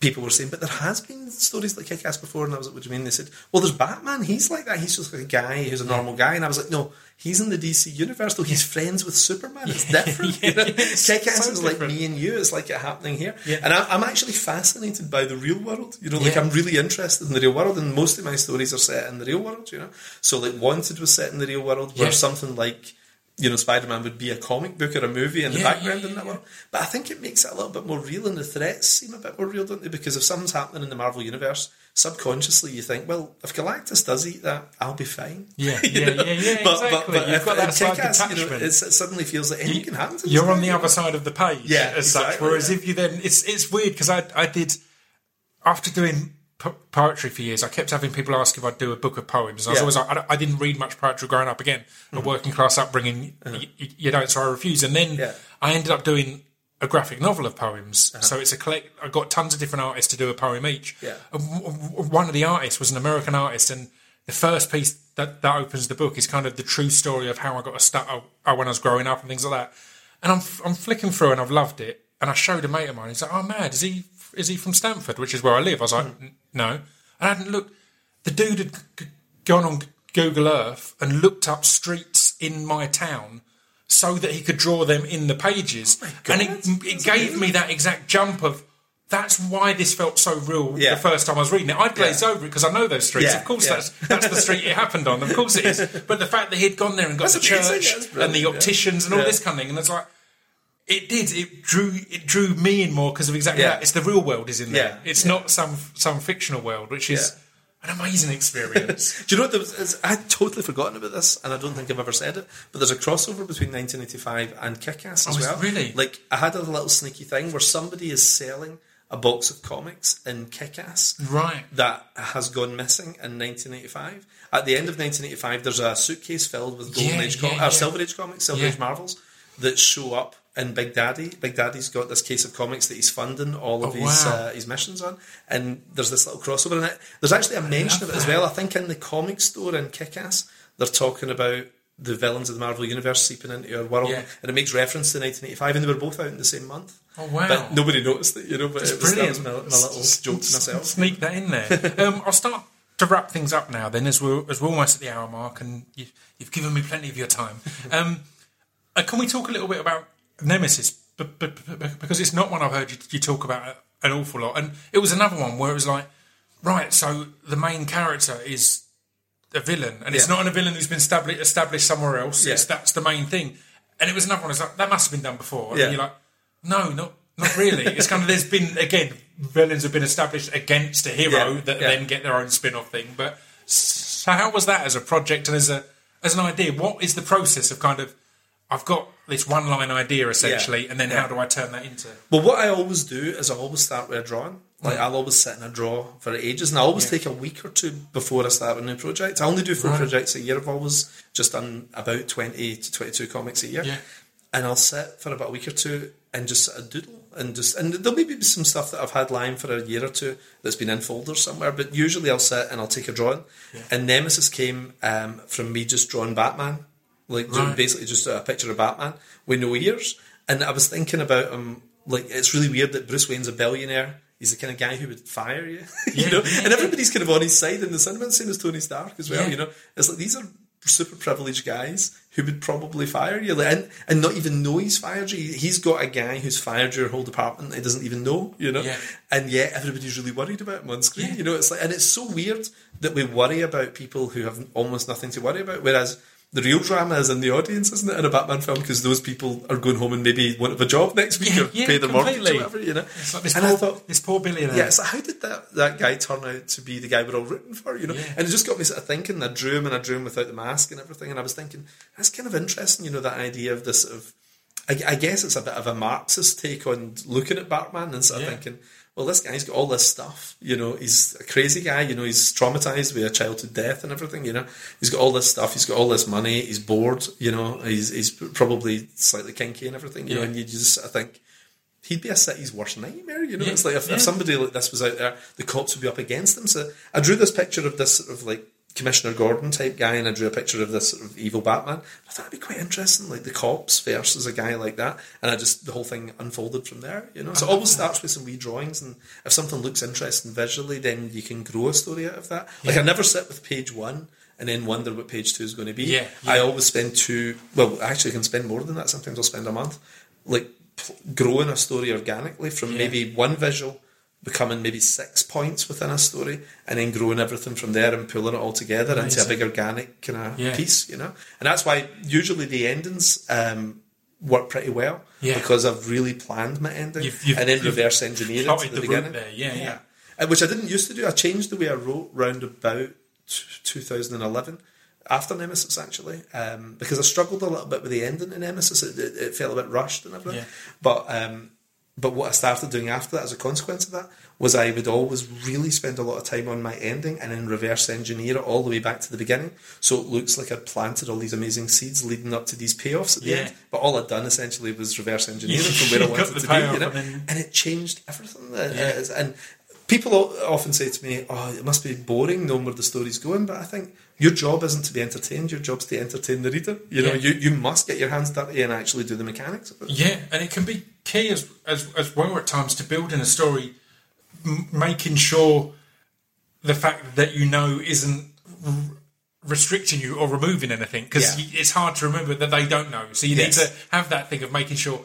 People were saying, but there has been stories like Kick-Ass before, and I was like, "What do you mean?" They said, "Well, there's Batman. He's like that. He's just like a guy who's a normal guy." And I was like, "No, he's in the DC universe, though. He's friends with Superman. It's different. Yeah, *laughs* you know? Kick-Ass is like me and you. It's like it happening here. Yeah. And I'm, I'm actually fascinated by the real world. You know, like Yeah. I'm really interested in the real world, and most of my stories are set in the real world. You know, so like Wanted was set in the real world, where Yeah. something like you know Spider-Man would be a comic book or a movie in the Yeah, background yeah, in that yeah, world. But I think it makes it a little bit more real, and the threats seem a bit more real, don't they? Because if something's happening in the Marvel universe, subconsciously you think, well, if Galactus does eat that, I'll be fine. Yeah, *laughs* You yeah, yeah, yeah, But, but, exactly. but You've if got that Kick-Ass, you know, it's, it suddenly feels like anything can happen. To You're on the other side of the page, Yeah, as such. Whereas yeah. if you then, it's it's weird because I I did after doing po- poetry for years, I kept having people ask if I'd do a book of poems. I was Yeah. always like, I, I didn't read much poetry growing up. Again, a mm-hmm. working class upbringing, uh-huh. y- y- you don't, so I refused. And then. Yeah. I ended up doing a graphic novel of poems. Uh-huh. So it's a collect. I got tons of different artists to do a poem each. Yeah. And w- w- one of the artists was an American artist, and the first piece that, that opens the book is kind of the true story of how I got a start uh, when I was growing up and things like that. And I'm I'm flicking through and I've loved it. And I showed a mate of mine. He's like, "Oh, mad! Is he is he from Stanford, which is where I live?" I was like, "N- "No." And I hadn't looked. The dude had g- gone on Google Earth and looked up streets in my town so that he could draw them in the pages. and it, it gave me that exact jump of that's why this felt so real Yeah. the first time I was reading it. I'd glazed Yeah. over it because I know those streets. Yeah, Of course, that's that's the street it happened on. Of course it is. *laughs* But the fact that he'd gone there and got That's the amazing, church and the opticians and all this kind of thing, and it's like it did. It drew it drew me in more because of exactly that. It's the real world is in there. It's not some some fictional world, which is an amazing experience. *laughs* Do you know what? Was, I'd totally forgotten about this, and I don't think I've ever said it. But there's a crossover between 1985 and Kick-Ass as Oh, well. really? Like I had a little sneaky thing where somebody is selling a box of comics in Kick-Ass right. that has gone missing in 1985. At the end of 1985, there's a suitcase filled with Golden Yeah, Age yeah, com- yeah. or Silver Age comics, Silver Yeah. Age Marvels that show up in Big Daddy. Big Daddy's got this case of comics that he's funding all of Oh, his wow. uh, his missions on, and there's this little crossover in it. There's actually a mention of it as well. I think in the comic store in Kick-Ass, they're talking about the villains of the Marvel Universe seeping into our world, Yeah. and it makes reference to 1985, and they were both out in the same month. Oh wow. But nobody noticed it, you know. But It's it was, that brilliant. was my, my little joke to myself. Sneak that in there. *laughs* um, I'll start to wrap things up now. Then, as we're as we're almost at the hour mark, and you, you've given me plenty of your time. *laughs* Um, uh, can we talk a little bit about Nemesis? But, but, but- because it's not one I've heard you, you talk about an awful lot, and it was another one where it was like, right, so the main character is a villain, and it's Yeah. not a villain who's been established, established somewhere else. It's, that's the main thing. And it was another one. It's like that must have been done before. And Yeah. you're like, no, not not really. it's kind of there's been again villains have been established against a hero Yeah, that yeah. then get their own spin-off thing. But so how was that as a project and as a as an idea? What is the process of kind of I've got this one line idea essentially, and then Yeah. how do I turn that into? Well, what I always do is I always start with a drawing. Like I'll always sit in a draw for ages, and I always Yeah. take a week or two before I start a new project. I only do four Right. projects a year. I've always just done about twenty to twenty-two comics a year, Yeah. and I'll sit for about a week or two and just doodle and just and there'll maybe be some stuff that I've had lying for a year or two that's been in folders somewhere. But usually I'll sit and I'll take a drawing. And Nemesis came um, from me just drawing Batman, like Right. basically just a picture of Batman with no ears. And I was thinking about him. Like it's really weird that Bruce Wayne's a billionaire. He's the kind of guy who would fire you, *laughs* you Yeah, know. yeah, and everybody's kind of on his side in the cinema, same as Tony Stark as well. Yeah. You know, it's like these are super privileged guys who would probably fire you, like, and, and not even know he's fired you. He's got a guy who's fired your whole department. He doesn't even know, you know. And yet everybody's really worried about him on screen. You know, it's like, and it's so weird that we worry about people who have almost nothing to worry about, whereas. The real drama is in the audience, isn't it, in a Batman film? Because those people are going home and maybe won't have a job next week Yeah, or yeah, pay their mortgage or whatever, you know. It's like and poor, I thought, this poor billionaire. yeah, so how did that, that guy turn out to be the guy we're all rooting for, you know? Yeah. And it just got me sort of thinking. I drew him and I drew him without the mask and everything, and I was thinking, that's kind of interesting, you know, that idea of this sort of, I, I guess it's a bit of a Marxist take on looking at Batman and sort of thinking, well, this guy's got all this stuff, you know, he's a crazy guy, you know, he's traumatized with a childhood death and everything, you know, he's got all this stuff, he's got all this money, he's bored, you know, he's, he's probably slightly kinky and everything, you know, and you just of think, he'd be a city's worst nightmare. You know, Yeah, it's like if, yeah. if somebody like this was out there, the cops would be up against him. So I drew this picture of this sort of like Commissioner Gordon type guy, and I drew a picture of this sort of evil Batman. I thought it'd be quite interesting, like the cops versus a guy like that, and I just the whole thing unfolded from there. You know, so it always uh-huh. starts with some wee drawings, and if something looks interesting visually, then you can grow a story out of that. Like I never sit with page one. And then wonder what page two is going to be. Yeah, yeah. I always spend two. Well, actually, I can spend more than that. Sometimes I'll spend a month, like growing a story organically from Yeah. maybe one visual becoming maybe six points within a story, and then growing everything from there and pulling it all together into a big organic kind of Yeah. piece. You know, and that's why usually the endings. Um, work pretty well Yeah. because I've really planned my ending You've- you've- and then reverse engineer it to the, the beginning. there, yeah, yeah. Uh, which I didn't used to do. I changed the way I wrote round about t- 2011 after Nemesis actually um, because I struggled a little bit with the ending in Nemesis. It, it, it felt a bit rushed and everything. Yeah. But um, but what I started doing after that as a consequence of that was I would always really spend a lot of time on my ending and then reverse engineer it all the way back to the beginning. So it looks like I'd planted all these amazing seeds leading up to these payoffs at the Yeah. end. But all I'd done essentially was reverse engineer it You *laughs* from where I wanted to be. You know? and and it changed everything. Yeah. And people often say to me, "Oh, it must be boring knowing where the story's going." But I think your job isn't to be entertained. Your job's to entertain the reader. You know, Yeah. you, you must get your hands dirty and actually do the mechanics of it. Yeah, and it can be key as as, as well at times to building a story, m- making sure the fact that you know isn't r- restricting you or removing anything because Yeah. it's hard to remember that they don't know. So you Yes. need to have that thing of making sure.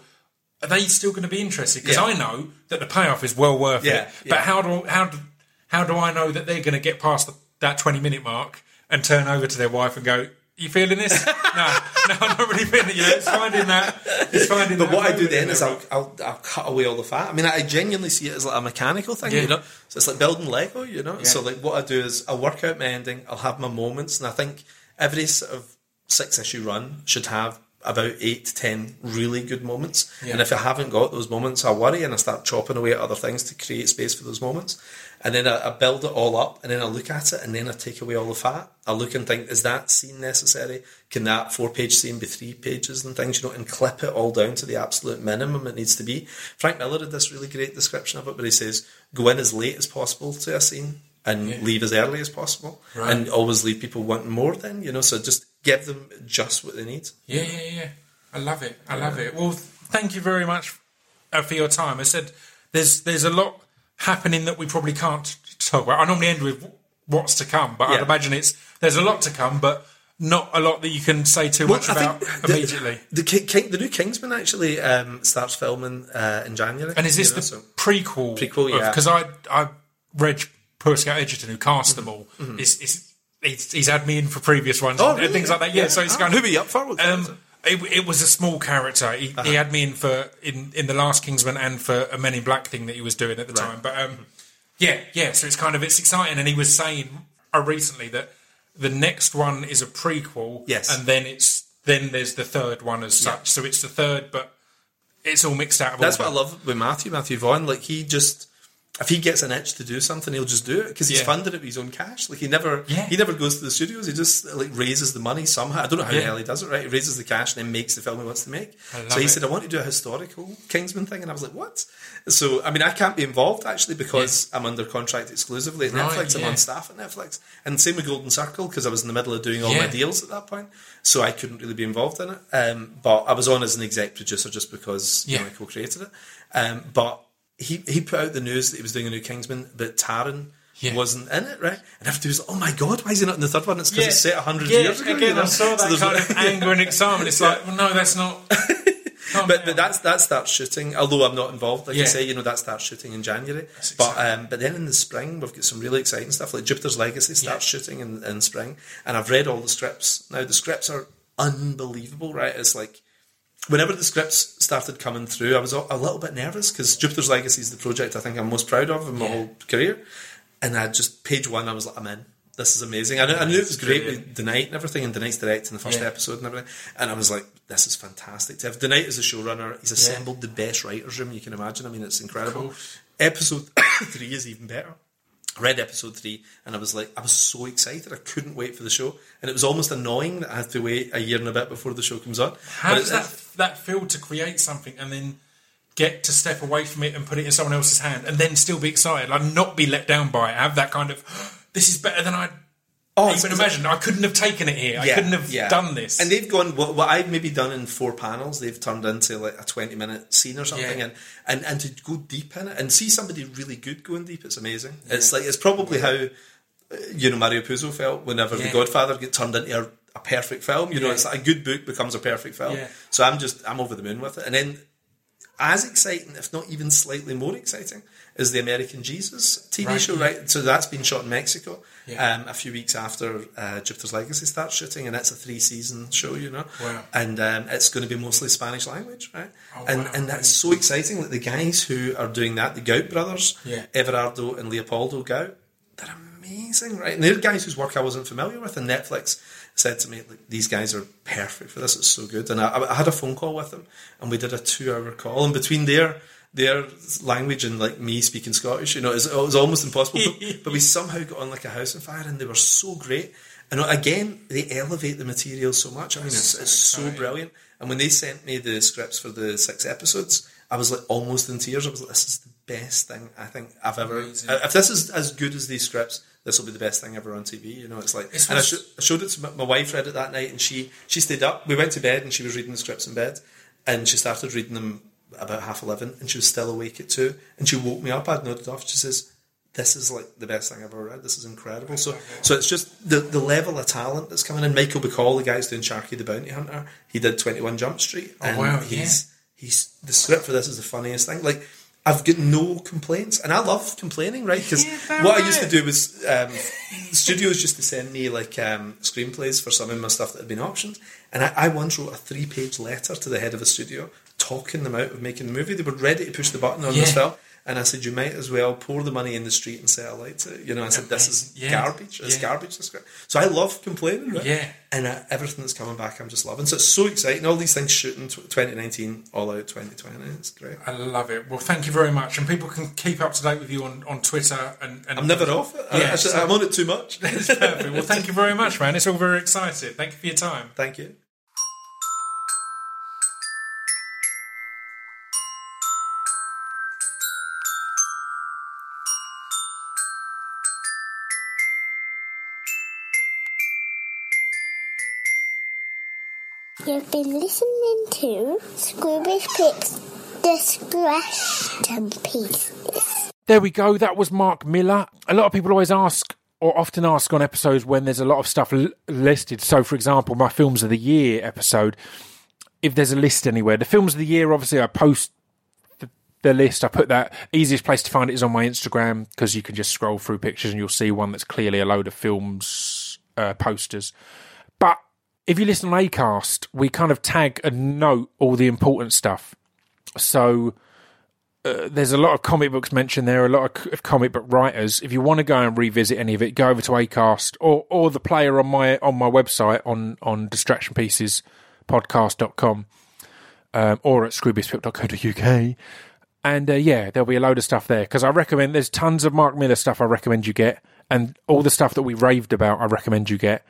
Are they still going to be interested? Because Yeah. I know that the payoff is well worth it. But how do how do how do I know that they're going to get past the, that twenty minute mark and turn over to their wife and go, "You feeling this?" *laughs* no, no, I'm not really feeling it. You know, it's finding that. It's finding. But what I do then is. I'll, I'll, I'll cut away all the fat. I mean, I genuinely see it as like a mechanical thing, Yeah. you know. So it's like building Lego, you know. Yeah. So like what I do is I'll work out my ending. I'll have my moments, and I think every sort of six issue run should have about eight to ten really good moments. Yeah. And if I haven't got those moments, I worry and I start chopping away at other things to create space for those moments. And then I, I build it all up, and then I look at it, and then I take away all the fat. I look and think, is that scene necessary? Can that four page scene be three pages and things, you know, and clip it all down to the absolute minimum it needs to be? Frank Miller had this really great description of it where he says, go in as late as possible to a scene and Yeah. leave as early as possible, Right. and always leave people wanting more. Then you know, so just give them just what they need. Yeah, yeah, yeah. I love it. I love it. Well, thank you very much uh, for your time. I said there's there's a lot happening that we probably can't talk about. I normally end with what's to come, but I'd imagine it's there's a lot to come, but not a lot that you can say too much I about the- immediately. The, King, the new Kingsman actually um, starts filming uh, in January. And is this you know, the so- prequel? Prequel, yeah. Because I I read Poerscout-Edgerton, who cast them all. Mm-hmm. Is is he's, he's had me in for previous ones Oh, and really? things like that. Yeah, so it's Ah, going. who be up for? What kind of- Um, it, it was a small character. He, Uh-huh. he had me in for in, in the last Kingsman and for a Men in Black thing that he was doing at the Right. time. But um, yeah, yeah. So it's kind of it's exciting. And he was saying uh, recently that the next one is a prequel. Yes. and then it's then there's the third one as such. So it's the third, but it's all mixed out. Of That's what. I love with Matthew, Matthew Vaughn. Like he just, if he gets an itch to do something, he'll just do it because he's Yeah. funded it with his own cash. Like he never, Yeah. he never goes to the studios. He just like raises the money somehow. I don't know how the hell he does it. Right, he raises the cash and then makes the film he wants to make. So he it. said, "I want to do a historical Kingsman thing," and I was like, "What?" So I mean, I can't be involved actually because I'm under contract exclusively at Right, Netflix. I'm on staff at Netflix, and same with Golden Circle because I was in the middle of doing all my deals at that point, so I couldn't really be involved in it. Um, but I was on as an exec producer just because you know, I co-created it. Um, but he he put out the news that he was doing a new Kingsman, but Taron Yeah. wasn't in it, right? And everybody was like, "Oh my god, why is he not in the third one?" It's because Yeah. it's set hundred Yeah, years ago. again, you know? I saw that *laughs* there's- kind of anger and excitement. It's like, well, no, that's not. *laughs* But, but that's that starts shooting. Although I'm not involved, like Yeah. I say, you know that starts shooting in January. That's But um, but then in the spring we've got some really exciting stuff. Like Jupiter's Legacy starts shooting in, in spring, and I've read all the scripts. Now the scripts are unbelievable, right? It's like whenever the scripts started coming through, I was a, little bit nervous because Jupiter's Legacy is the project I think I'm most proud of in my Yeah. whole career. And I just page one, I was like, I'm in. This is amazing. I knew, I knew it was great with DeKnight and everything, and DeKnight's directing the first Yeah. episode and everything. And I was like, this is fantastic. To have Denight as a showrunner, he's assembled the best writer's room you can imagine. I mean, it's incredible. Episode *coughs* three is even better. I read episode three and I was like, I was so excited. I couldn't wait for the show. And it was almost annoying that I had to wait a year and a bit before the show comes on. How But does that that feel to create something and then get to step away from it and put it in someone else's hand and then still be excited, like not be let down by it, have that kind of *gasps* this is better than I Oh, you can imagine. I couldn't have taken it here. I couldn't have yeah. done this. And they've gone what, what I've maybe done in four panels. They've turned into like a twenty minute scene or something, Yeah. and, and and to go deep in it and see somebody really good going deep, it's amazing. It's like it's probably how uh, you know Mario Puzo felt whenever Yeah. The Godfather get turned into a, a perfect film. You know, Yeah. it's like a good book becomes a perfect film. Yeah. So I'm just I'm over the moon with it, and then. As exciting, if not even slightly more exciting, is the American Jesus TV Right, show, right? So that's been shot in Mexico Yeah. um, a few weeks after uh, Jupiter's Legacy starts shooting, and it's a three season show, you know. Wow. And um, it's going to be mostly Spanish language, right? Oh, and wow, and that's so exciting. Like the guys who are doing that, the Gout brothers, Yeah. Everardo and Leopoldo Gout, they're amazing, right? And they're guys whose work I wasn't familiar with, and Netflix said to me, like, these guys are perfect for this. It's so good. And I, I had a phone call with them, and we did a two hour call, and between their their language and like me speaking Scottish, you know, it was, it was almost impossible. but, *laughs* but we somehow got on like a house on fire, and they were so great. And again, they elevate the material so much. I mean, it's, it's so brilliant. And when they sent me the scripts for the six episodes, I was like almost in tears. I was like, this is the best thing I think I've ever. Amazing. If this is as good as these scripts, this will be the best thing ever on TV. You know, it's like. It's and I, sho- I showed it to my, my wife. Read it that night, and she she stayed up. We went to bed, and she was reading the scripts in bed, and she started reading them about half eleven, and she was still awake at two, and she woke me up. I'd nodded off. She says. This is like the best thing I've ever read. This is incredible. So, so it's just the the level of talent that's coming in. Michael Bacall, the guy who's doing Sharky the Bounty Hunter, he did Twenty One Jump Street, and Oh, wow, he's he's the script for this is the funniest thing. Like I've got no complaints, and I love complaining, right? Because Yeah, what I used to do was um, studios used to send me like um, screenplays for some of my stuff that had been optioned, and I, I once wrote a three-page letter to the head of a studio talking them out of making the movie. They were ready to push the button on this Yeah. film. And I said, you might as well pour the money in the street and light it. You know, I said, this is Yeah. garbage. It's Yeah. garbage, this. So I love complaining, right? Yeah. And uh, everything that's coming back, I'm just loving. So it's so exciting. All these things shooting 2019, all out 2020. It's great. I love it. Well, thank you very much. And people can keep up to date with you on, on Twitter. And, and I'm never off it. Yeah, I, should- so- I'm on it too much. It's *laughs* perfect. Well, thank you very much, man. It's all very exciting. Thank you for your time. Thank you. You've been listening to Scroobius Pip's Distraction Pieces. There we go. That was Mark Millar. A lot of people always ask, or often ask on episodes when there's a lot of stuff l- listed. So, for example, my Films of the Year episode, if there's a list anywhere, the Films of the Year, obviously, I post the, the list. I put that easiest place to find it is on my Instagram because you can just scroll through pictures and you'll see one that's clearly a load of films uh, posters. If you listen on Acast, we kind of tag and note all the important stuff. So uh, there's a lot of comic books mentioned there, a lot of, comic book writers. If you want to go and revisit any of it, go over to Acast or or the player on my on my website on on distractionpiecespodcast.com um, or at scroobiuspip.co.uk. And uh, yeah, there'll be a load of stuff there because I recommend. There's tons of Mark Millar stuff I recommend you get, and all the stuff that we raved about, I recommend you get.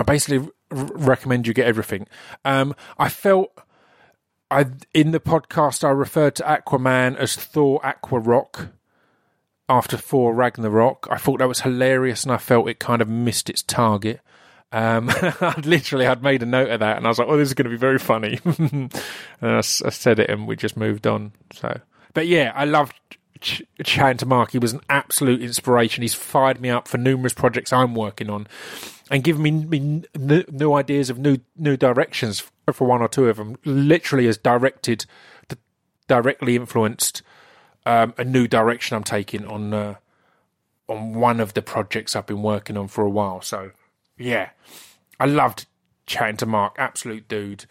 I basically recommend you get everything. Um, I felt I in the podcast I referred to Aquaman as Thor Aqua Rock after Thor Ragnarok. I thought that was hilarious, and I felt it kind of missed its target. Um, *laughs* I'd literally I'd made a note of that, and I was like, "Oh, this is going to be very funny." *laughs* and I said it, and we just moved on. So, but yeah, I loved ch- Mark. He was an absolute inspiration. He's fired me up for numerous projects I'm working on, and given me, me new, new ideas of new new directions for one or two of them. Literally, has directed, directly influenced um, a new direction I'm taking on uh, on one of the projects I've been working on for a while. So yeah, I loved chatting to Mark, absolute dude.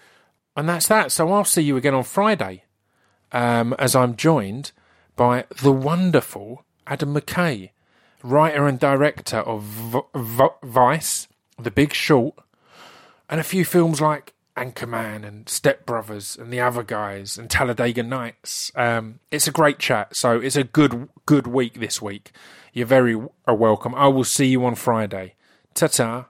And that's that. So I'll see you again on Friday, um, as I'm joined by the wonderful Adam McKay, writer and director of v- v- Vice, The Big Short, and a few films like Anchorman and Step Brothers and the other guys and Talladega Nights. Um, it's a great chat. So it's a good good week this week. You're very w- welcome. I will see you on Friday. Ta ta.